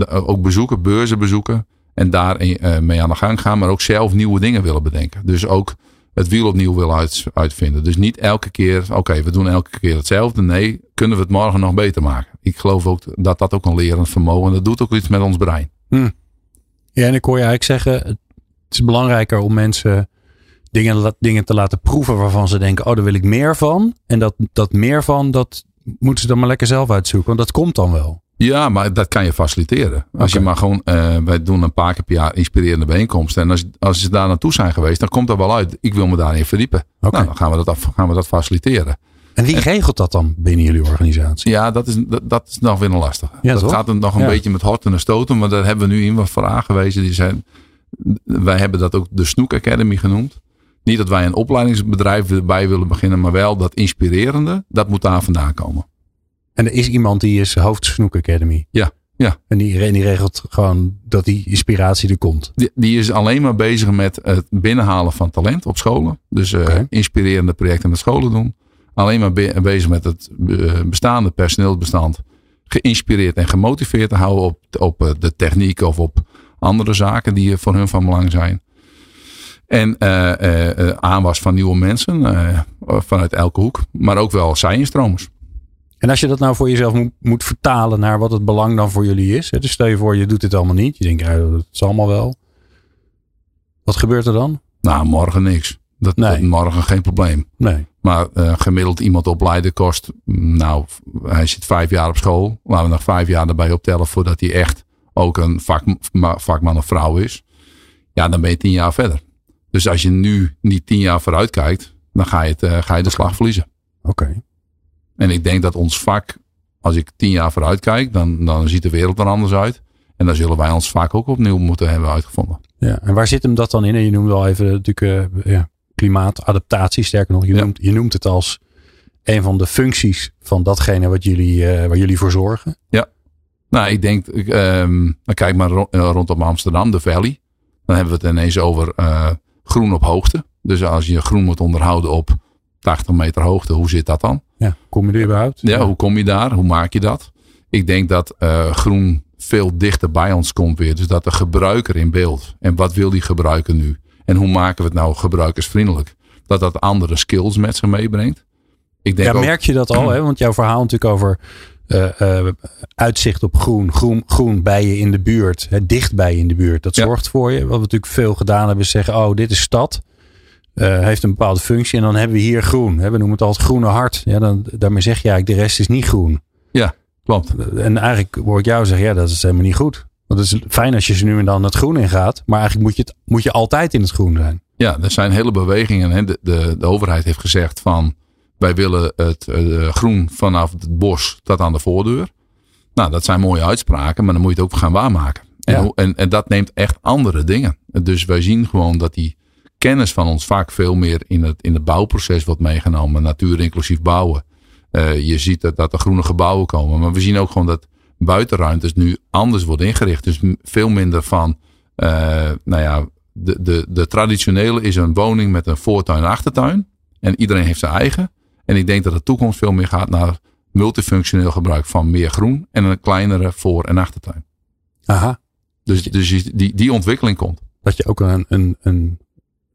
[SPEAKER 3] ook bezoeken, beurzen bezoeken. En daar mee aan de gang gaan. Maar ook zelf nieuwe dingen willen bedenken. Dus ook het wiel opnieuw willen uit, uitvinden. Dus niet elke keer, oké, we doen elke keer hetzelfde. Nee, kunnen we het morgen nog beter maken? Ik geloof ook dat dat ook een lerend vermogen. Dat doet ook iets met ons brein.
[SPEAKER 1] Hm. Ja, en ik hoor je eigenlijk zeggen, het is belangrijker om mensen dingen, dingen te laten proeven waarvan ze denken, oh, daar wil ik meer van. En dat, dat meer van, dat moeten ze dan maar lekker zelf uitzoeken. Want dat komt dan wel.
[SPEAKER 3] Ja, maar dat kan je faciliteren. Als je maar gewoon, uh, wij doen een paar keer per jaar inspirerende bijeenkomsten. En als, als ze daar naartoe zijn geweest, dan komt dat wel uit. Ik wil me daarin verdiepen.
[SPEAKER 1] Okay.
[SPEAKER 3] Nou, dan gaan we, dat af, gaan we dat faciliteren.
[SPEAKER 1] En wie regelt dat dan binnen jullie organisatie?
[SPEAKER 3] Ja, dat is, dat, dat is nog weer een lastige.
[SPEAKER 1] Ja,
[SPEAKER 3] dat
[SPEAKER 1] toch?
[SPEAKER 3] gaat nog een
[SPEAKER 1] Ja.
[SPEAKER 3] beetje met horten en stoten. Maar daar hebben we nu in wat voor aangewezen. Die zijn, wij hebben dat ook de Snoek Academy genoemd. Niet dat wij een opleidingsbedrijf erbij willen beginnen. Maar wel dat inspirerende, dat moet daar vandaan komen.
[SPEAKER 1] En er is iemand die is hoofd Snoek Academy.
[SPEAKER 3] Ja, ja.
[SPEAKER 1] En die, regelt gewoon dat die inspiratie er komt.
[SPEAKER 3] Die, die is alleen maar bezig met het binnenhalen van talent op scholen. Dus uh,
[SPEAKER 1] Oké.
[SPEAKER 3] inspirerende projecten met scholen doen. Alleen maar be- bezig met het uh, bestaande personeelsbestand. Geïnspireerd en gemotiveerd te houden op, op uh, de techniek of op andere zaken die voor hun van belang zijn. En uh, aanwas van nieuwe mensen vanuit elke hoek. Maar ook wel zijinstromers.
[SPEAKER 1] En als je dat nou voor jezelf moet, moet vertalen naar wat het belang dan voor jullie is. Hè? Dus stel je voor, je doet dit allemaal niet. Je denkt, ja, dat is allemaal wel. Wat gebeurt er dan?
[SPEAKER 3] Nou, morgen niks. Dat,
[SPEAKER 1] Nee.
[SPEAKER 3] dat morgen geen probleem.
[SPEAKER 1] Nee.
[SPEAKER 3] Maar uh, gemiddeld iemand opleiden kost, nou, hij zit vijf jaar op school. Laten we nog vijf jaar erbij optellen voordat hij echt ook een vak, vakman of vrouw is. Ja, dan ben je tien jaar verder. Dus als je nu niet tien jaar vooruit kijkt, dan ga je, het, uh, ga je de slag verliezen.
[SPEAKER 1] Oké. Okay.
[SPEAKER 3] En ik denk dat ons vak, als ik tien jaar vooruit kijk, dan, dan ziet de wereld er anders uit. En dan zullen wij ons vak ook opnieuw moeten hebben uitgevonden.
[SPEAKER 1] Ja, en waar zit hem dat dan in? En je noemde al even natuurlijk uh, ja, klimaatadaptatie. Sterker nog, je, ja. noemt, je noemt het als een van de functies van datgene wat jullie, uh, waar jullie voor zorgen.
[SPEAKER 3] Ja, nou ik denk, um, dan kijk maar ro rondom Amsterdam, de Valley. Dan hebben we het ineens over uh, groen op hoogte. Dus als je groen moet onderhouden op 80 meter hoogte, hoe zit dat dan?
[SPEAKER 1] Ja, kom je er überhaupt?
[SPEAKER 3] Ja, ja, hoe kom je daar? Hoe maak je dat? Ik denk dat uh, groen veel dichter bij ons komt weer. Dus dat de gebruiker in beeld. En wat wil die gebruiker nu? En hoe maken we het nou gebruikersvriendelijk? Dat dat andere skills met zich meebrengt. ik denk
[SPEAKER 1] ja,
[SPEAKER 3] ook,
[SPEAKER 1] merk je dat al? Hè? Want jouw verhaal natuurlijk over eh, eh, uitzicht op groen, groen, groen bij je in de buurt, hè, dicht bij je in de buurt. Dat
[SPEAKER 3] Ja.
[SPEAKER 1] zorgt voor je. Wat we natuurlijk veel gedaan hebben is zeggen, oh, dit is stad. Eh, heeft een bepaalde functie en dan hebben we hier groen. Hè? We noemen het altijd groene hart. Ja, dan, daarmee zeg je eigenlijk, de rest is niet groen.
[SPEAKER 3] klopt.
[SPEAKER 1] En eigenlijk hoor ik jou zeggen, ja, dat is helemaal niet goed. Want het is fijn als je ze nu en dan het groen in gaat. Maar eigenlijk moet je, het, moet je altijd in het groen zijn.
[SPEAKER 3] Ja, er zijn hele bewegingen. Hè. De, de, de overheid heeft gezegd van wij willen het eh, groen vanaf het bos tot aan de voordeur. Nou, dat zijn mooie uitspraken, maar dan moet je het ook gaan waarmaken. En,
[SPEAKER 1] Ja.
[SPEAKER 3] en, en dat neemt echt andere dingen. Dus wij zien gewoon dat die kennis van ons vaak veel meer in het, in het bouwproces wordt meegenomen. Natuur inclusief bouwen. Eh, je ziet dat, dat er groene gebouwen komen. Maar we zien ook gewoon dat buitenruimtes nu anders worden ingericht. Dus veel minder van, eh, nou ja, de, de, de traditionele is een woning met een voortuin en achtertuin. En iedereen heeft zijn eigen. En ik denk dat de toekomst veel meer gaat naar multifunctioneel gebruik van meer groen en een kleinere voor- en achtertuin.
[SPEAKER 1] Aha.
[SPEAKER 3] Dus, dus die, die ontwikkeling komt.
[SPEAKER 1] Dat je ook een, een, een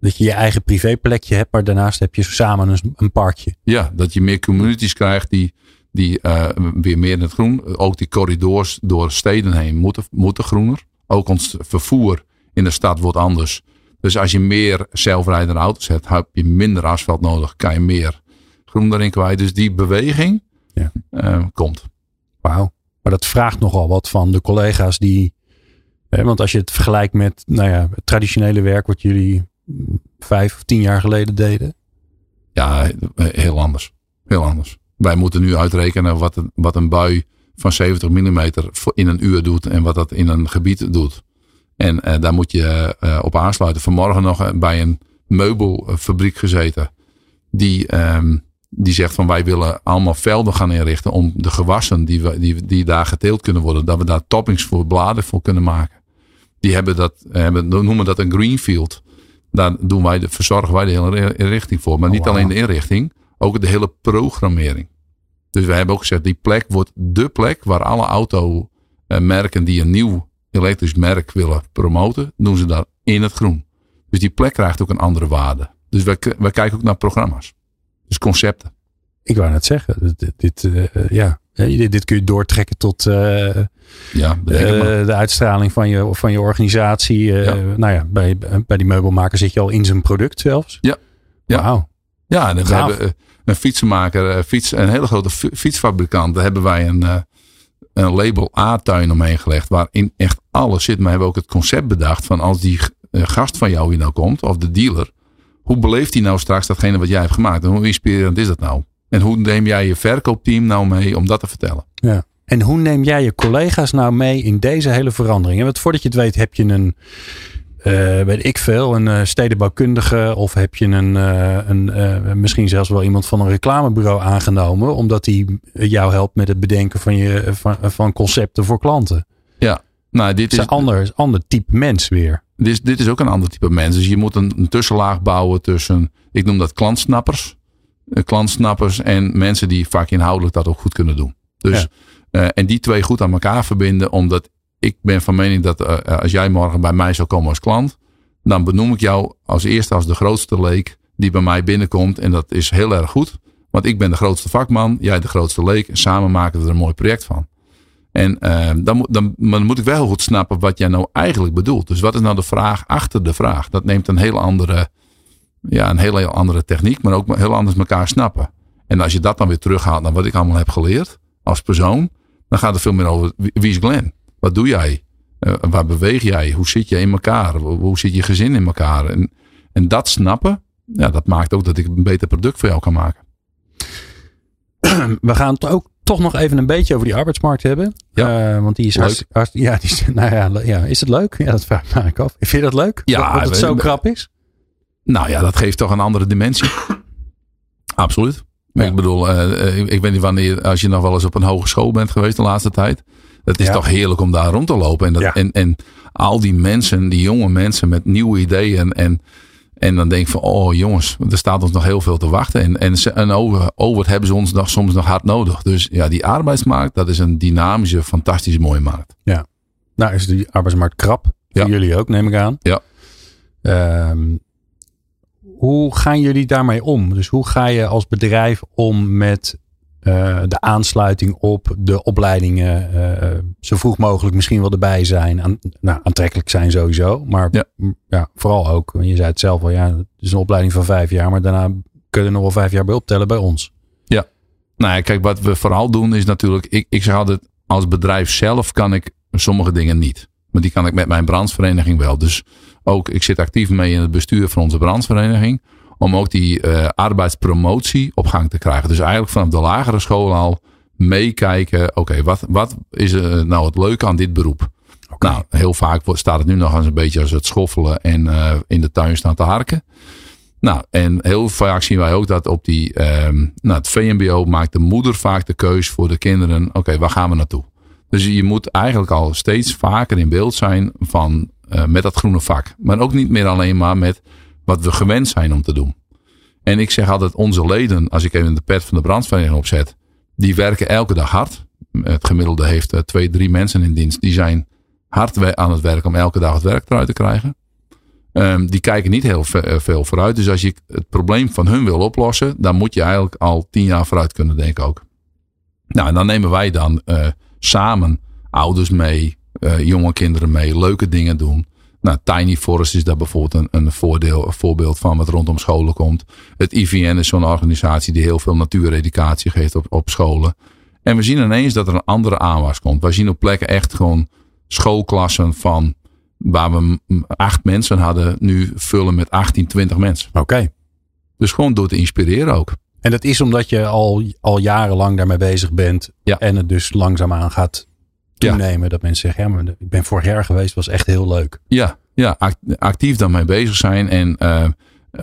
[SPEAKER 1] dat je je eigen privéplekje hebt, maar daarnaast heb je samen een, een parkje.
[SPEAKER 3] Ja, dat je meer communities krijgt die, die eh, weer meer in het groen. Ook die corridors door steden heen moeten, moeten groener. Ook ons vervoer in de stad wordt anders. Dus als je meer zelfrijdende auto's hebt, heb je minder asfalt nodig. Kan je meer groen erin kwijt. Dus die beweging
[SPEAKER 1] Ja.
[SPEAKER 3] eh, komt.
[SPEAKER 1] Wauw. Maar dat vraagt nogal wat van de collega's die. Hè, want als je het vergelijkt met nou ja, het traditionele werk wat jullie vijf of tien jaar geleden deden.
[SPEAKER 3] Ja, heel anders. Heel anders. Wij moeten nu uitrekenen wat een, wat een bui van 70 mm in een uur doet en wat dat in een gebied doet. En eh, daar moet je eh, op aansluiten. Vanmorgen nog eh, bij een meubelfabriek gezeten. Die, ehm, die zegt van wij willen allemaal velden gaan inrichten om de gewassen die, we, die, die daar geteeld kunnen worden. Dat we daar toppings voor bladen voor kunnen maken. Die hebben dat, hebben, noemen dat een greenfield. Daar doen wij de, verzorgen wij de hele inrichting voor. Maar
[SPEAKER 1] Oh,
[SPEAKER 3] niet alleen de inrichting, ook de hele programmering. Dus wij hebben ook gezegd, die plek wordt de plek waar alle automerken die een nieuw elektrisch merk willen promoten, doen ze daar in het groen. Dus die plek krijgt ook een andere waarde. Dus wij, wij kijken ook naar programma's. Dus concepten.
[SPEAKER 1] Ik wou net zeggen, dit, eh, ja, dit kun je doortrekken tot eh,
[SPEAKER 3] Ja,
[SPEAKER 1] eh, de uitstraling van je, van je organisatie. eh,
[SPEAKER 3] Ja.
[SPEAKER 1] Nou ja, bij, bij die meubelmaker zit je al in zijn product zelfs.
[SPEAKER 3] Ja. Ja.
[SPEAKER 1] Wauw.
[SPEAKER 3] Ja,
[SPEAKER 1] Gaaf.
[SPEAKER 3] hebben eh, een fietsenmaker, fiets, een hele grote fi- fietsfabrikant. Daar hebben wij een, een label A-tuin omheen gelegd. Waarin echt alles zit. Maar we hebben ook het concept bedacht van als die gast van jou hier nou komt, of de dealer. Hoe beleeft hij nou straks datgene wat jij hebt gemaakt? En hoe inspirerend is dat nou? En hoe neem jij je verkoopteam nou mee om dat te vertellen?
[SPEAKER 1] Ja. En hoe neem jij je collega's nou mee in deze hele verandering? Want voordat je het weet heb je een, eh, weet ik veel, een eh, stedenbouwkundige of heb je een, eh, een misschien zelfs wel iemand van een reclamebureau aangenomen, omdat die jou helpt met het bedenken van, je, van, van concepten voor klanten.
[SPEAKER 3] Nou, dit is,
[SPEAKER 1] een ander, ander type mens weer.
[SPEAKER 3] dit, is, dit is ook een ander type mens. Dus je moet een, een tussenlaag bouwen tussen, ik noem dat klantsnappers. Klantsnappers en mensen die vaak inhoudelijk dat ook goed kunnen doen. Dus, eh, en die twee goed aan elkaar verbinden. Omdat ik ben van mening dat eh, als jij morgen bij mij zou komen als klant. Dan benoem ik jou als eerste als de grootste leek die bij mij binnenkomt. En dat is heel erg goed. Want ik ben de grootste vakman, jij de grootste leek. En samen maken we er een mooi project van. En eh, dan, moet, dan, dan moet ik wel goed snappen wat jij nou eigenlijk bedoelt. Dus wat is nou de vraag achter de vraag? Dat neemt een heel andere, ja, een heel, heel andere techniek, maar ook heel anders elkaar snappen. En als je dat dan weer terughaalt naar wat ik allemaal heb geleerd als persoon, dan gaat het veel meer over wie is Glenn? Wat doe jij? Eh, waar beweeg jij? Hoe zit je in elkaar? Hoe, hoe zit je gezin in elkaar? En, en dat snappen, ja, dat maakt ook dat ik een beter product voor jou kan maken.
[SPEAKER 1] We gaan het ook toch nog even een beetje over die arbeidsmarkt hebben.
[SPEAKER 3] Ja.
[SPEAKER 1] Eh, want die is
[SPEAKER 3] Leuk.
[SPEAKER 1] ja, die is, nou ja, ja, is het leuk? Ja, dat vraag ik af. Vind je dat leuk?
[SPEAKER 3] Ja,
[SPEAKER 1] dat, het zo krap is?
[SPEAKER 3] Nou ja, dat geeft toch een andere dimensie. Absoluut.
[SPEAKER 1] Ja.
[SPEAKER 3] Ik bedoel, eh, eh, ik, ik weet niet wanneer, als je nog wel eens op een hogeschool bent geweest de laatste tijd. Het is
[SPEAKER 1] Ja.
[SPEAKER 3] toch heerlijk om daar rond te lopen. En, dat,
[SPEAKER 1] Ja.
[SPEAKER 3] en, en al die mensen, die jonge mensen met nieuwe ideeën. En, en dan denk ik van, oh jongens, er staat ons nog heel veel te wachten. En, en, en over, over het hebben ze ons nog, soms nog hard nodig. Dus ja, die arbeidsmarkt, dat is een dynamische, fantastisch mooie markt.
[SPEAKER 1] Nou is die arbeidsmarkt krap. Voor
[SPEAKER 3] Ja.
[SPEAKER 1] jullie ook, neem ik aan.
[SPEAKER 3] Ja.
[SPEAKER 1] Ehm, hoe gaan jullie daarmee om? Dus hoe ga je als bedrijf om met uh, de aansluiting op de opleidingen uh, zo vroeg mogelijk misschien wel erbij zijn. Aan, nou, aantrekkelijk zijn sowieso. Maar ja. ja. vooral ook, je zei het zelf al, ja, het is een opleiding van vijf jaar. Maar daarna kun je er nog wel vijf jaar bij optellen bij ons.
[SPEAKER 3] Ja, nou ja, kijk, wat we vooral doen is natuurlijk, ik, ik zeg altijd, als bedrijf zelf kan ik sommige dingen niet. Maar die kan ik met mijn brandsvereniging wel. Dus ook, ik zit actief mee in het bestuur van onze brandsvereniging om ook die uh, arbeidspromotie op gang te krijgen. Dus eigenlijk vanaf de lagere school al meekijken. Oké, wat, wat is uh, nou het leuke aan dit beroep? Okay. Nou, heel vaak staat het nu nog eens een beetje als het schoffelen en uh, in de tuin staan te harken. Nou, en heel vaak zien wij ook dat op die, um, nou, het VMBO maakt de moeder vaak de keus voor de kinderen. Oké, okay, waar gaan we naartoe? Dus je moet eigenlijk al steeds vaker in beeld zijn van, uh, met dat groene vak. Maar ook niet meer alleen maar met wat we gewend zijn om te doen. En ik zeg altijd, onze leden, als ik even de pet van de brandvereniging opzet, die werken elke dag hard. Het gemiddelde heeft uh, twee, drie mensen in dienst. Die zijn hard aan het werk om elke dag het werk eruit te krijgen. Um, die kijken niet heel veel vooruit. Dus als je het probleem van hun wil oplossen, dan moet je eigenlijk al tien jaar vooruit kunnen denken ook. Nou, en dan nemen wij dan samen ouders mee, uh, jonge kinderen mee, leuke dingen doen. Nou, Tiny Forest is daar bijvoorbeeld een, een, voordeel, een voorbeeld van wat rondom scholen komt. Het IVN is zo'n organisatie die heel veel natuureducatie geeft op, op scholen. En we zien ineens dat er een andere aanwas komt. We zien op plekken echt gewoon schoolklassen van waar we acht mensen hadden, nu vullen met 18, 20 mensen.
[SPEAKER 1] Oké. Okay.
[SPEAKER 3] Dus gewoon door te inspireren ook.
[SPEAKER 1] En dat is omdat je al, al jarenlang daarmee bezig bent. Ja. En het dus langzaamaan gaat toenemen. Ja. Dat mensen zeggen, ja, maar ik ben vorig jaar geweest, was echt heel leuk.
[SPEAKER 3] Ja, ja actief daarmee bezig zijn. En uh,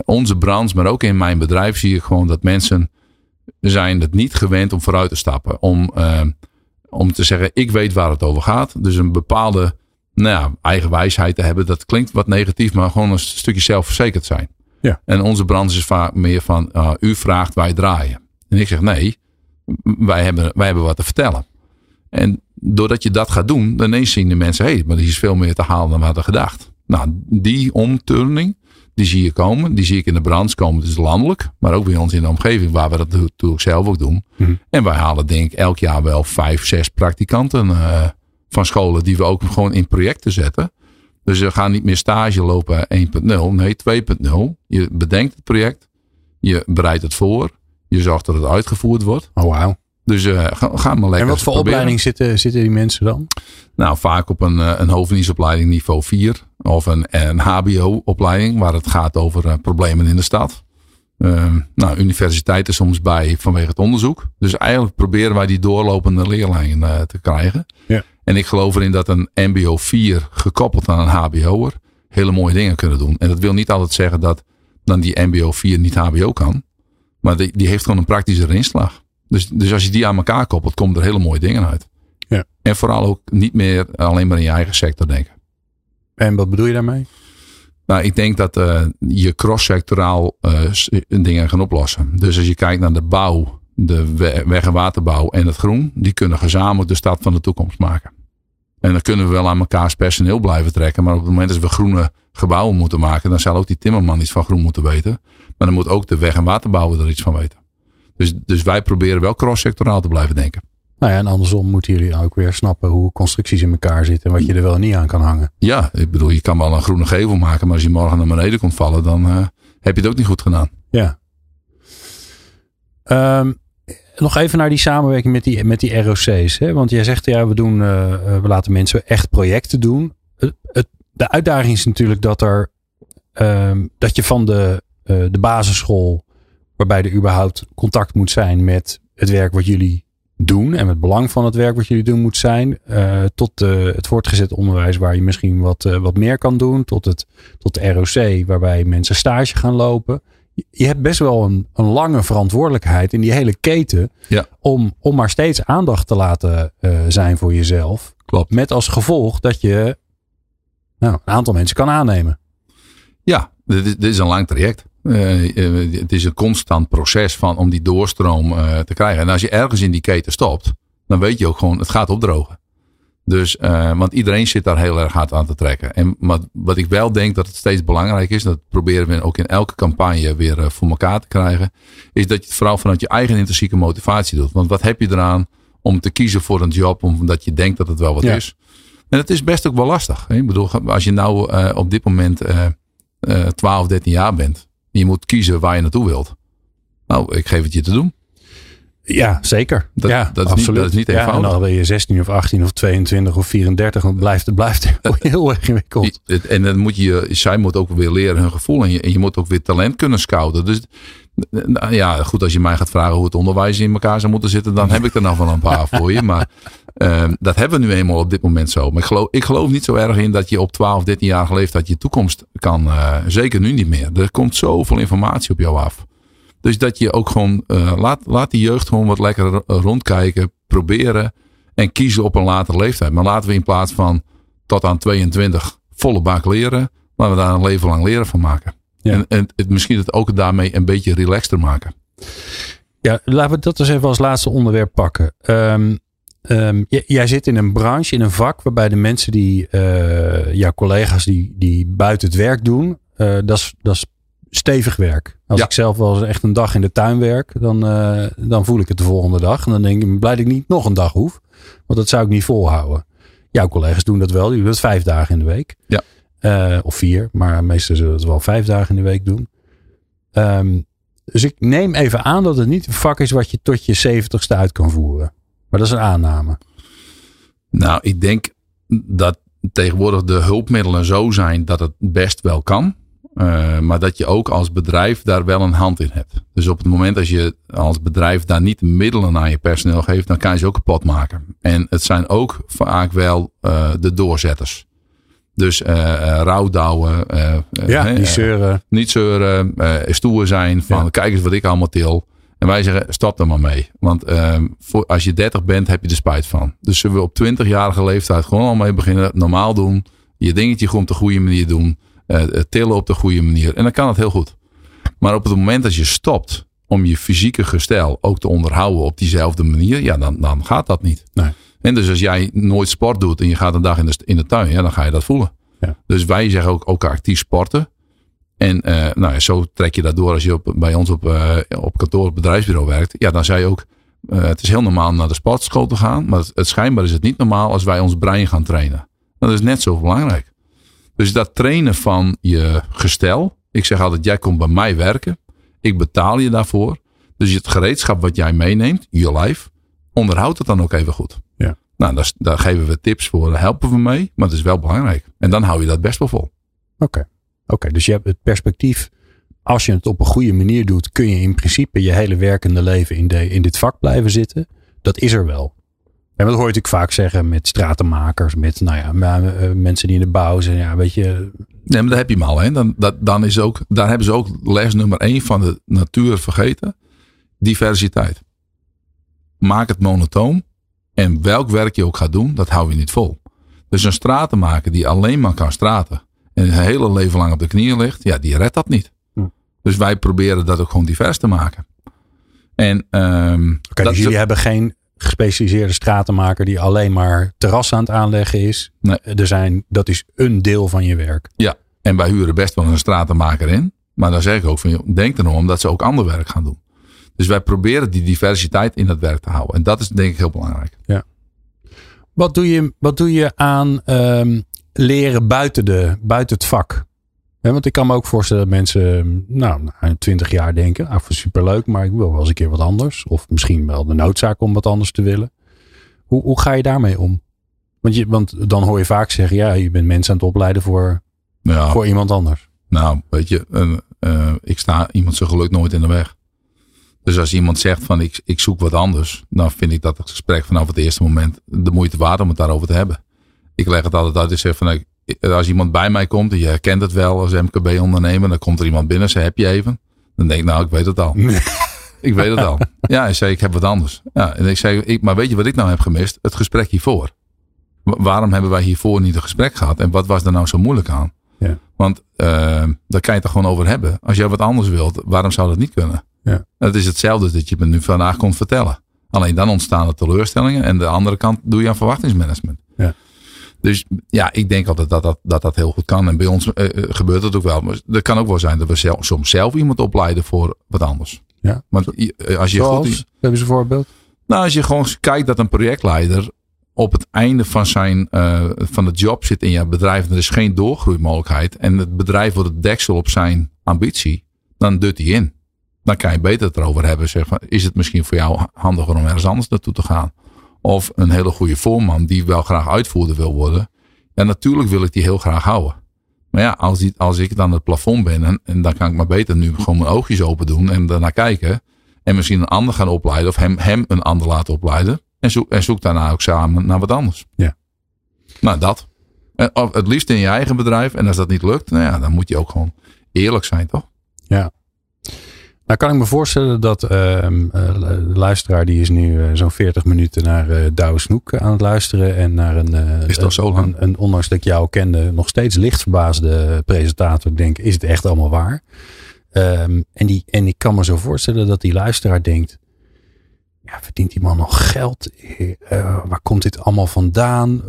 [SPEAKER 3] onze branche, maar ook in mijn bedrijf zie ik gewoon dat mensen zijn het niet gewend om vooruit te stappen. Om, uh, om te zeggen, ik weet waar het over gaat. Dus een bepaalde nou ja, eigen wijsheid te hebben. Dat klinkt wat negatief, maar gewoon een stukje zelfverzekerd zijn.
[SPEAKER 1] Ja.
[SPEAKER 3] En onze branche is vaak meer van, uh, u vraagt, wij draaien. En ik zeg, nee, wij hebben, wij hebben wat te vertellen. En doordat je dat gaat doen, dan ineens zien de mensen, hé, hey, maar er is veel meer te halen dan we hadden gedacht. Nou, die omturning, die zie je komen. Die zie ik in de branche komen. Dus landelijk, maar ook bij ons in de omgeving, waar we dat natuurlijk zelf ook doen.
[SPEAKER 1] Mhm.
[SPEAKER 3] En wij halen denk ik elk jaar wel vijf, zes praktikanten uh, van scholen die we ook gewoon in projecten zetten. Dus we gaan niet meer stage lopen 1.0, nee 2.0. Je bedenkt het project, je bereidt het voor, je zorgt dat het uitgevoerd wordt.
[SPEAKER 1] Oh wauw.
[SPEAKER 3] Dus uh, ga, ga, maar lekker.
[SPEAKER 1] En wat voor
[SPEAKER 3] proberen.
[SPEAKER 1] opleiding zitten, zitten die mensen dan?
[SPEAKER 3] Nou, vaak op een, een hoofddienstopleiding niveau 4 of een, een HBO-opleiding waar het gaat over uh, problemen in de stad. Uh, nou, universiteiten soms bij vanwege het onderzoek. Dus eigenlijk proberen wij die doorlopende leerlingen uh, te krijgen.
[SPEAKER 1] Ja.
[SPEAKER 3] En ik geloof erin dat een MBO 4 gekoppeld aan een HBO'er hele mooie dingen kunnen doen. En dat wil niet altijd zeggen dat dan die MBO 4 niet HBO kan. Maar die, die heeft gewoon een praktische inslag. Dus, dus als je die aan elkaar koppelt, komen er hele mooie dingen uit.
[SPEAKER 1] Ja.
[SPEAKER 3] En vooral ook niet meer alleen maar in je eigen sector denken.
[SPEAKER 1] En wat bedoel je daarmee?
[SPEAKER 3] Nou, ik denk dat uh, je cross-sectoraal uh, dingen gaan oplossen. Dus als je kijkt naar de bouw, de weg- en waterbouw en het groen, die kunnen gezamenlijk de stad van de toekomst maken. En dan kunnen we wel aan elkaars personeel blijven trekken. Maar op het moment dat we groene gebouwen moeten maken, dan zal ook die timmerman iets van groen moeten weten. Maar dan moet ook de weg- en waterbouwer er iets van weten. Dus, dus wij proberen wel cross-sectoraal te blijven denken.
[SPEAKER 1] Nou ja, en andersom moeten jullie ook weer snappen hoe constructies in elkaar zitten en wat je er wel en niet aan kan hangen.
[SPEAKER 3] Ja, ik bedoel, je kan wel een groene gevel maken, maar als je morgen naar beneden komt vallen, dan uh, heb je het ook niet goed gedaan.
[SPEAKER 1] Ja. Um, nog even naar die samenwerking met die, met die ROC's. Hè? Want jij zegt, ja, we, doen, uh, we laten mensen echt projecten doen. Het, het, de uitdaging is natuurlijk dat, er, um, dat je van de, uh, de basisschool, waarbij er überhaupt contact moet zijn met het werk wat jullie doen en het belang van het werk wat jullie doen moet zijn, uh, tot uh, het voortgezet onderwijs waar je misschien wat, uh, wat meer kan doen, tot, het, tot de ROC waarbij mensen stage gaan lopen. Je hebt best wel een, een lange verantwoordelijkheid in die hele keten
[SPEAKER 3] ja.
[SPEAKER 1] om, om maar steeds aandacht te laten zijn voor jezelf.
[SPEAKER 3] Klopt.
[SPEAKER 1] Met als gevolg dat je nou, een aantal mensen kan aannemen.
[SPEAKER 3] Ja, dit is, dit is een lang traject. Uh, uh, het is een constant proces van om die doorstroom uh, te krijgen. En als je ergens in die keten stopt, dan weet je ook gewoon, het gaat opdrogen. Dus, uh, want iedereen zit daar heel erg hard aan te trekken. En wat, wat ik wel denk dat het steeds belangrijk is, dat proberen we ook in elke campagne weer uh, voor elkaar te krijgen, is dat je het vooral vanuit je eigen intrinsieke motivatie doet. Want wat heb je eraan om te kiezen voor een job omdat je denkt dat het wel wat ja. is? En het is best ook wel lastig. Hè? Ik bedoel, als je nou uh, op dit moment 12, 13 jaar bent, en je moet kiezen waar je naartoe wilt. Nou, ik geef het je te doen.
[SPEAKER 1] Ja, zeker.
[SPEAKER 3] Dat,
[SPEAKER 1] ja,
[SPEAKER 3] dat, is, niet, dat is niet eenvoudig.
[SPEAKER 1] Ja, en dan ben je 16 of 18 of 22 of 34. Dan blijft het blijft heel erg ingewikkeld.
[SPEAKER 3] En dan moet je, zij moet ook weer leren hun gevoel. En je, en je moet ook weer talent kunnen scouten. Dus nou ja, goed, als je mij gaat vragen hoe het onderwijs in elkaar zou moeten zitten, dan heb ik er nog wel een paar voor je. Maar uh, dat hebben we nu eenmaal op dit moment zo. Maar ik geloof, ik geloof niet zo erg in dat je op 12, 13 jaar leeftijd je toekomst kan. Uh, zeker nu niet meer. Er komt zoveel informatie op jou af. Dus dat je ook gewoon, uh, laat, laat die jeugd gewoon wat lekker rondkijken, proberen en kiezen op een latere leeftijd. Maar laten we in plaats van tot aan 22 volle bak leren, laten we daar een leven lang leren van maken. Ja. En, en het, misschien het ook daarmee een beetje relaxter maken.
[SPEAKER 1] Ja, laten we dat eens even als laatste onderwerp pakken. Um, um, jij zit in een branche, in een vak, waarbij de mensen die, uh, jouw collega's die, die buiten het werk doen, uh, dat is stevig werk. Als
[SPEAKER 3] Ja.
[SPEAKER 1] ik zelf wel eens echt een dag in de tuin werk, dan, uh, dan voel ik het de volgende dag. En dan denk ik, blij dat ik niet nog een dag hoef. Want dat zou ik niet volhouden. Jouw collega's doen dat wel. Die doen het vijf dagen in de week.
[SPEAKER 3] Ja.
[SPEAKER 1] Uh, of vier, maar meestal zullen het wel vijf dagen in de week doen. Um, dus ik neem even aan dat het niet een vak is wat je tot je zeventigste uit kan voeren. Maar dat is een aanname.
[SPEAKER 3] Nou, ik denk dat tegenwoordig de hulpmiddelen zo zijn dat het best wel kan. Uh, maar dat je ook als bedrijf daar wel een hand in hebt. Dus op het moment als je als bedrijf daar niet middelen aan je personeel geeft, dan kan je ze ook kapot maken. En het zijn ook vaak wel uh, de doorzetters. Dus uh, uh, rouwdouwen. Uh,
[SPEAKER 1] ja, niet zeuren.
[SPEAKER 3] Niet zeuren. stoer zijn van ja. kijk eens wat ik allemaal til. En wij zeggen stop er maar mee. Want voor, als je 30 bent heb je er spijt van. Dus zullen we op 20-jarige leeftijd gewoon al mee beginnen. Normaal doen. Je dingetje gewoon op de goede manier doen. Uh, tillen op de goede manier. En dan kan het heel goed. Maar op het moment dat je stopt om je fysieke gestel ook te onderhouden op diezelfde manier, ja, dan, dan gaat dat niet.
[SPEAKER 1] Nee.
[SPEAKER 3] En dus als jij nooit sport doet en je gaat een dag in de, in de tuin, ja, dan ga je dat voelen.
[SPEAKER 1] Ja.
[SPEAKER 3] Dus wij zeggen ook, ook actief sporten. En uh, nou ja, zo trek je dat door als je op, bij ons op, uh, op kantoor op bedrijfsbureau werkt. Ja, dan zei je ook, uh, het is heel normaal naar de sportschool te gaan. Maar het, het schijnbaar is het niet normaal als wij ons brein gaan trainen. Dat is net zo belangrijk. Dus dat trainen van je gestel. Ik zeg altijd, jij komt bij mij werken. Ik betaal je daarvoor. Dus het gereedschap wat jij meeneemt, je life, onderhoud het dan ook even goed.
[SPEAKER 1] Ja.
[SPEAKER 3] Nou, daar, daar geven we tips voor, daar helpen we mee. Maar het is wel belangrijk. En dan hou je dat best wel vol.
[SPEAKER 1] Oké, okay. okay, dus je hebt het perspectief. Als je het op een goede manier doet, kun je in principe je hele werkende leven in, de, in dit vak blijven zitten. Dat is er wel. En dat hoor je natuurlijk vaak zeggen met stratenmakers, met nou ja, mensen die in de bouw zijn. Ja, weet je.
[SPEAKER 3] Nee, maar daar heb je hem al. Hè. Dan, dat, dan is ook, daar hebben ze ook les nummer één van de natuur vergeten. Diversiteit. Maak het monotoon. En welk werk je ook gaat doen, dat hou je niet vol. Dus een stratenmaker die alleen maar kan straten. En een hele leven lang op de knieën ligt. Ja, die redt dat niet.
[SPEAKER 1] Hm.
[SPEAKER 3] Dus wij proberen dat ook gewoon divers te maken. En, um,
[SPEAKER 1] okay, dus jullie hebben geen gespecialiseerde stratenmaker die alleen maar terras aan het aanleggen is.
[SPEAKER 3] Nee.
[SPEAKER 1] Er zijn, dat is een deel van je werk.
[SPEAKER 3] Ja, en wij huren best wel een stratenmaker in. Maar dan zeg ik ook van, denk erom dat ze ook ander werk gaan doen. Dus wij proberen die diversiteit in het werk te houden. En dat is denk ik heel belangrijk.
[SPEAKER 1] Ja. Wat doe je, wat doe je aan um, leren buiten, de, buiten het vak? He, want ik kan me ook voorstellen dat mensen, nou, na 20 jaar denken, ah, superleuk, maar ik wil wel eens een keer wat anders. Of misschien wel de noodzaak om wat anders te willen. Hoe, hoe ga je daarmee om? Want, je, want dan hoor je vaak zeggen, ja, je bent mensen aan het opleiden voor,
[SPEAKER 3] ja.
[SPEAKER 1] voor iemand anders.
[SPEAKER 3] Nou, weet je, uh, uh, ik sta iemand zijn geluk nooit in de weg. Dus als iemand zegt van ik, ik zoek wat anders, dan vind ik dat het gesprek vanaf het eerste moment de moeite waard om het daarover te hebben. Ik leg het altijd uit. Ik zeg van als iemand bij mij komt en je herkent het wel als MKB-ondernemer, dan komt er iemand binnen, ze heb je even. Dan denk ik, nou, ik weet het al. ik weet het al. Ja, hij zei, ik heb wat anders. Ja, en ik zei, ik, maar weet je wat ik nou heb gemist? Het gesprek hiervoor. Waarom hebben wij hiervoor niet een gesprek gehad? En wat was er nou zo moeilijk aan?
[SPEAKER 1] Ja.
[SPEAKER 3] Want uh, daar kan je het er gewoon over hebben. Als jij wat anders wilt, waarom zou dat niet kunnen?
[SPEAKER 1] Ja.
[SPEAKER 3] Het is hetzelfde dat je me nu vandaag komt vertellen. Alleen dan ontstaan er teleurstellingen. En de andere kant doe je aan verwachtingsmanagement.
[SPEAKER 1] Ja.
[SPEAKER 3] Dus ja, ik denk altijd dat dat, dat, dat heel goed kan. En bij ons uh, gebeurt het ook wel. Maar het kan ook wel zijn dat we zelf, soms zelf iemand opleiden voor wat anders.
[SPEAKER 1] Ja.
[SPEAKER 3] Want als je
[SPEAKER 1] Zoals?
[SPEAKER 3] goed,
[SPEAKER 1] Hebben ze een voorbeeld?
[SPEAKER 3] nou, als je gewoon kijkt dat een projectleider op het einde van, zijn, uh, van de job zit in je bedrijf en er is geen doorgroeimogelijkheid en het bedrijf wordt het deksel op zijn ambitie, dan dut hij in. Dan kan je beter het erover hebben. Zeg van, is het misschien voor jou handiger om ergens anders naartoe te gaan? Of een hele goede voorman die wel graag uitvoerder wil worden. En natuurlijk wil ik die heel graag houden. Maar ja, als, die, als ik dan het plafond ben, en, en dan kan ik maar beter nu gewoon mijn oogjes open doen en daarna kijken. En misschien een ander gaan opleiden of hem, hem een ander laten opleiden. En zoek, en zoek daarna ook samen naar wat anders.
[SPEAKER 1] Ja.
[SPEAKER 3] Nou, dat. En, of het liefst in je eigen bedrijf. En als dat niet lukt, nou ja, dan moet je ook gewoon eerlijk zijn, toch?
[SPEAKER 1] Ja. Nou kan ik me voorstellen dat uh, de luisteraar die is nu uh, zo'n 40 minuten naar uh, Douwe Snoek aan het luisteren. En naar een,
[SPEAKER 3] is toch zo lang?
[SPEAKER 1] Een, een, ondanks dat ik jou kende, nog steeds licht verbaasde presentator. Ik denk, is het echt allemaal waar? Um, en, die, en ik kan me zo voorstellen dat die luisteraar denkt. Ja, verdient die man nog geld? waar komt dit allemaal vandaan?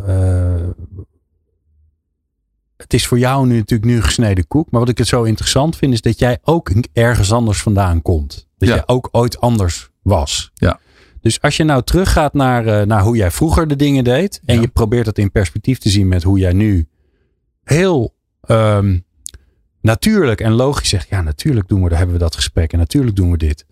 [SPEAKER 1] Het is voor jou nu natuurlijk nu gesneden koek. Maar wat ik het zo interessant vind, is dat jij ook ergens anders vandaan komt. Dat
[SPEAKER 3] Ja.
[SPEAKER 1] jij ook ooit anders was.
[SPEAKER 3] Ja.
[SPEAKER 1] Dus als je nou teruggaat naar, eh, naar hoe jij vroeger de dingen deed. En
[SPEAKER 3] Ja.
[SPEAKER 1] je probeert dat in perspectief te zien met hoe jij nu heel ehm, natuurlijk en logisch zegt. Ja, natuurlijk doen we, daar hebben we dat gesprek. En natuurlijk doen we dit.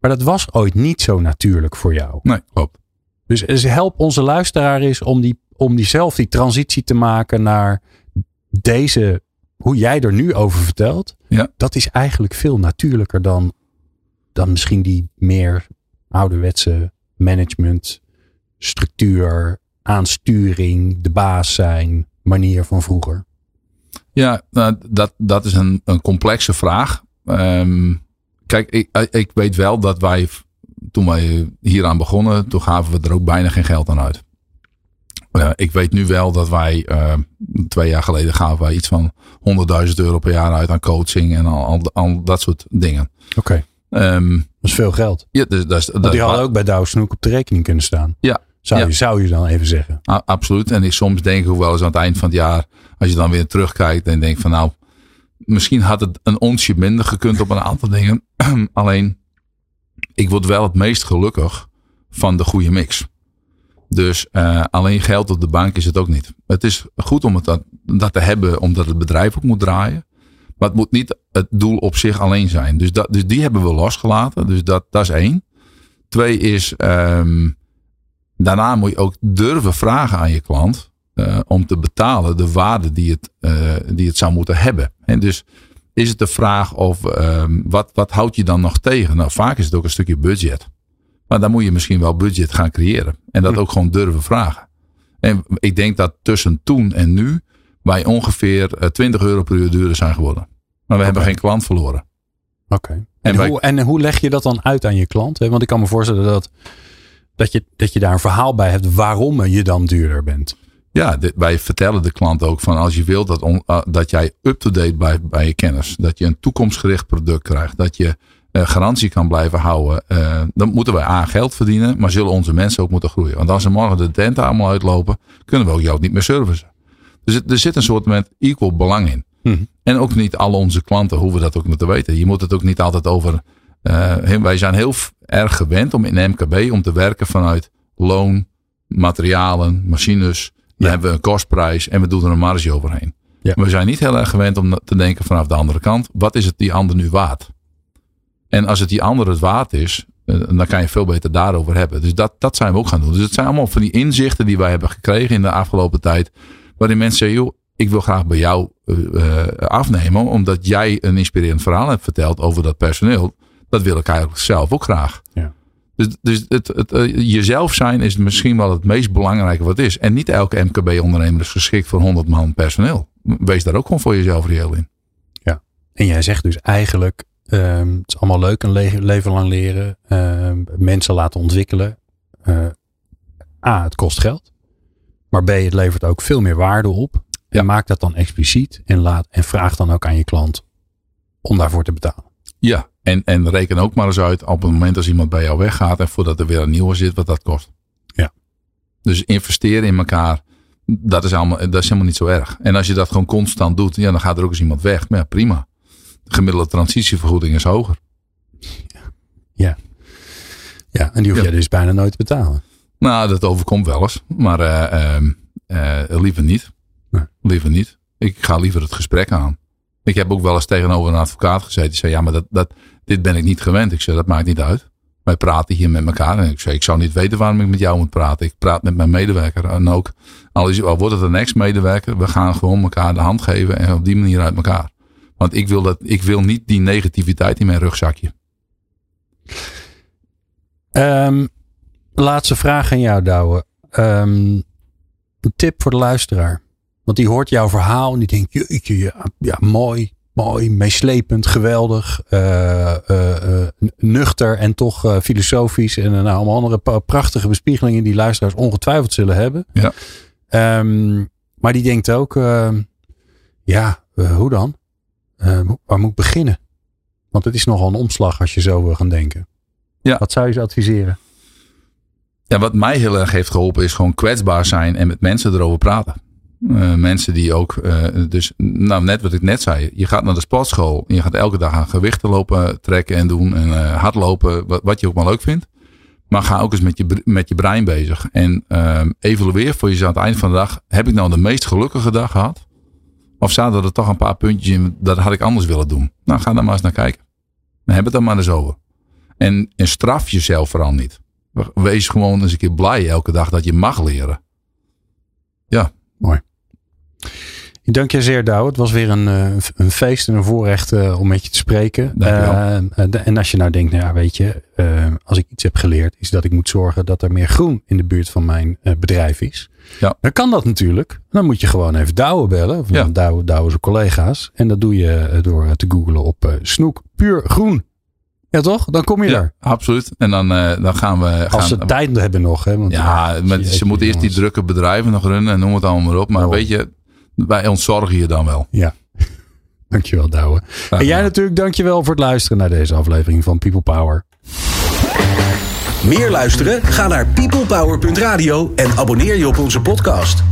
[SPEAKER 1] Maar dat was ooit niet zo natuurlijk voor jou.
[SPEAKER 3] Nee, klopt.
[SPEAKER 1] Dus, dus help onze luisteraar eens om, die, om die zelf die transitie te maken naar deze, hoe jij er nu over vertelt.
[SPEAKER 3] Ja.
[SPEAKER 1] Dat is eigenlijk veel natuurlijker dan, dan misschien die meer ouderwetse management, structuur, aansturing, de baas zijn, manier van vroeger.
[SPEAKER 3] Ja, nou, dat, dat is een, een complexe vraag. Ehm, kijk, ik, ik weet wel dat wij, toen wij hieraan begonnen, toen gaven we er ook bijna geen geld aan uit. Uh, ik weet nu wel dat wij, uh, twee jaar geleden gaven wij iets van 100.000 euro per jaar uit aan coaching en al, al, al dat soort dingen.
[SPEAKER 1] Oké,
[SPEAKER 3] Okay. Um,
[SPEAKER 1] dat is veel geld.
[SPEAKER 3] Ja, dus, dat is, dat
[SPEAKER 1] die hadden ook bij Douw Snoek op de rekening kunnen staan.
[SPEAKER 3] Ja.
[SPEAKER 1] Zou,
[SPEAKER 3] ja.
[SPEAKER 1] Je, zou je dan even zeggen?
[SPEAKER 3] A, absoluut. En ik soms denk ik ook wel eens aan het eind van het jaar, als je dan weer terugkijkt en denkt van nou, misschien had het een onsje minder gekund op een aantal dingen. Alleen, ik word wel het meest gelukkig van de goede mix. Dus uh, alleen geld op de bank is het ook niet. Het is goed om het dat, te hebben, omdat het bedrijf ook moet draaien. Maar het moet niet het doel op zich alleen zijn. Dus, dat, dus die hebben we losgelaten. Dus dat, dat is één. Twee is, um, daarna moet je ook durven vragen aan je klant. Uh, om te betalen de waarde die het, uh, die het zou moeten hebben. En dus is het de vraag of um, wat, wat houd je dan nog tegen? Nou, vaak is het ook een stukje budget. Maar dan moet je misschien wel budget gaan creëren. En dat ook gewoon durven vragen. En ik denk dat tussen toen en nu wij ongeveer 20 euro per uur duurder zijn geworden. Maar we okay. hebben geen klant verloren.
[SPEAKER 1] Oké. Okay. En, hoe, en hoe leg je dat dan uit aan je klant? Want ik kan me voorstellen dat, dat, je, dat je daar een verhaal bij hebt waarom je dan duurder bent.
[SPEAKER 3] Ja, dit, wij vertellen de klant ook van als je wilt dat, on, uh, dat jij up-to-date blijft bij je kennis. Dat je een toekomstgericht product krijgt. Dat je garantie kan blijven houden. Uh, dan moeten wij aan geld verdienen, maar zullen onze mensen ook moeten groeien. Want als ze morgen de tenten allemaal uitlopen, kunnen we ook jou niet meer servicen. Dus er zit een soort met equal belang in.
[SPEAKER 1] Hmm.
[SPEAKER 3] En ook niet al onze klanten hoeven dat ook niet te weten. Je moet het ook niet altijd over. Uh, wij zijn heel erg gewend om in MKB om te werken vanuit loon, materialen, machines. Dan ja. hebben we een kostprijs en we doen er een marge overheen.
[SPEAKER 1] Ja.
[SPEAKER 3] We zijn niet heel erg gewend om te denken vanaf de andere kant. Wat is het die ander nu waard? En als het die ander het waard is, dan kan je veel beter daarover hebben. Dus dat, dat zijn we ook gaan doen. Dus het zijn allemaal van die inzichten die wij hebben gekregen in de afgelopen tijd. Waarin mensen zeggen, joh, ik wil graag bij jou uh, afnemen. Omdat jij een inspirerend verhaal hebt verteld over dat personeel. Dat wil ik eigenlijk zelf ook graag.
[SPEAKER 1] Ja.
[SPEAKER 3] Dus, dus het, het, jezelf zijn is misschien wel het meest belangrijke wat is. En niet elke MKB-ondernemer is geschikt voor 100 man personeel. Wees daar ook gewoon voor jezelf reëel in.
[SPEAKER 1] Ja, en jij zegt dus eigenlijk, um, het is allemaal leuk een le leven lang leren. Um, mensen laten ontwikkelen. Uh, A, het kost geld. Maar B, het levert ook veel meer waarde op. En
[SPEAKER 3] Ja.
[SPEAKER 1] maak dat dan expliciet en, laat, en vraag dan ook aan je klant om daarvoor te betalen.
[SPEAKER 3] Ja, en, en reken ook maar eens uit op het moment als iemand bij jou weggaat en voordat er weer een nieuwe zit, wat dat kost.
[SPEAKER 1] Ja.
[SPEAKER 3] Dus investeer in elkaar. Dat is, allemaal, dat is helemaal niet zo erg. En als je dat gewoon constant doet, ja, dan gaat er ook eens iemand weg. Maar ja, prima. De gemiddelde transitievergoeding is hoger.
[SPEAKER 1] Ja. Ja, en die hoef
[SPEAKER 3] Ja.
[SPEAKER 1] je dus bijna nooit te betalen.
[SPEAKER 3] Nou, dat overkomt wel eens. Maar eh, ehm, eh, liever niet.
[SPEAKER 1] Nee.
[SPEAKER 3] Liever niet. Ik ga liever het gesprek aan. Ik heb ook wel eens tegenover een advocaat gezeten. Die zei, ja, maar dat, dat, dit ben ik niet gewend. Ik zei, dat maakt niet uit. Wij praten hier met elkaar. En ik zei, ik zou niet weten waarom ik met jou moet praten. Ik praat met mijn medewerker. En ook, al, is, al wordt het een ex-medewerker. We gaan gewoon elkaar de hand geven. En op die manier uit elkaar. Want ik wil, dat, ik wil niet die negativiteit in mijn rugzakje.
[SPEAKER 1] Ehm, laatste vraag aan jou, Douwe. Ehm, een tip voor de luisteraar. Want die hoort jouw verhaal en die denkt, jeetje, ja, ja mooi, mooi, meeslepend, geweldig, eh, eh, eh, nuchter en toch filosofisch. En nou, allemaal andere prachtige bespiegelingen die luisteraars ongetwijfeld zullen hebben.
[SPEAKER 3] Ja.
[SPEAKER 1] Ehm, maar die denkt ook, ja, hoe dan? Eh, waar moet ik beginnen? Want het is nogal een omslag als je zo wil gaan denken.
[SPEAKER 3] Ja.
[SPEAKER 1] Wat zou je ze adviseren?
[SPEAKER 3] Ja, wat mij heel erg heeft geholpen is gewoon kwetsbaar zijn en met mensen erover praten. Eh, mensen die ook, eh, dus nou net wat ik net zei, je gaat naar de sportschool en je gaat elke dag aan gewichten lopen trekken en doen en hardlopen, wat, wat je ook maar leuk vindt. Maar ga ook eens met je, met je brein bezig en ehm, evalueer voor jezelf aan het eind van de dag, heb ik nou de meest gelukkige dag gehad? Of zaten er toch een paar puntjes in, dat had ik anders willen doen? Nou, ga daar maar eens naar kijken. Dan heb het er maar eens over. En, en straf jezelf vooral niet. Wees gewoon eens een keer blij elke dag dat je mag leren.
[SPEAKER 1] Ik dank je zeer, Douwe. Het was weer een, eh, een feest en een voorrecht eh, om met je te spreken. Eh, en als je nou denkt, nou ja, weet je, als ik iets heb geleerd, is dat ik moet zorgen dat er meer groen in de buurt van mijn bedrijf is.
[SPEAKER 3] Ja.
[SPEAKER 1] Dan kan dat natuurlijk. Dan moet je gewoon even Douwe bellen. Of
[SPEAKER 3] Ja.
[SPEAKER 1] Douwe, Douwe zijn collega's. En dat doe je eh, door eh, te googlen op eh, snoek puur groen. Ja, toch? Dan kom je er.
[SPEAKER 3] Ja, absoluut. En dan, dan gaan we.
[SPEAKER 1] Als ze tijd hebben nog. Hè? Want,
[SPEAKER 3] ja,
[SPEAKER 1] jeetje,
[SPEAKER 3] ze moeten eerst die drukke bedrijven nog runnen en noem het allemaal maar op. Maar
[SPEAKER 1] Daarom.
[SPEAKER 3] weet je, wij ontzorgen je dan wel.
[SPEAKER 1] Dankjewel, Douwe. En jij natuurlijk, dankjewel voor het luisteren naar deze aflevering van People Power.
[SPEAKER 2] Meer luisteren? Ga naar peoplepower.radio en abonneer je op onze podcast.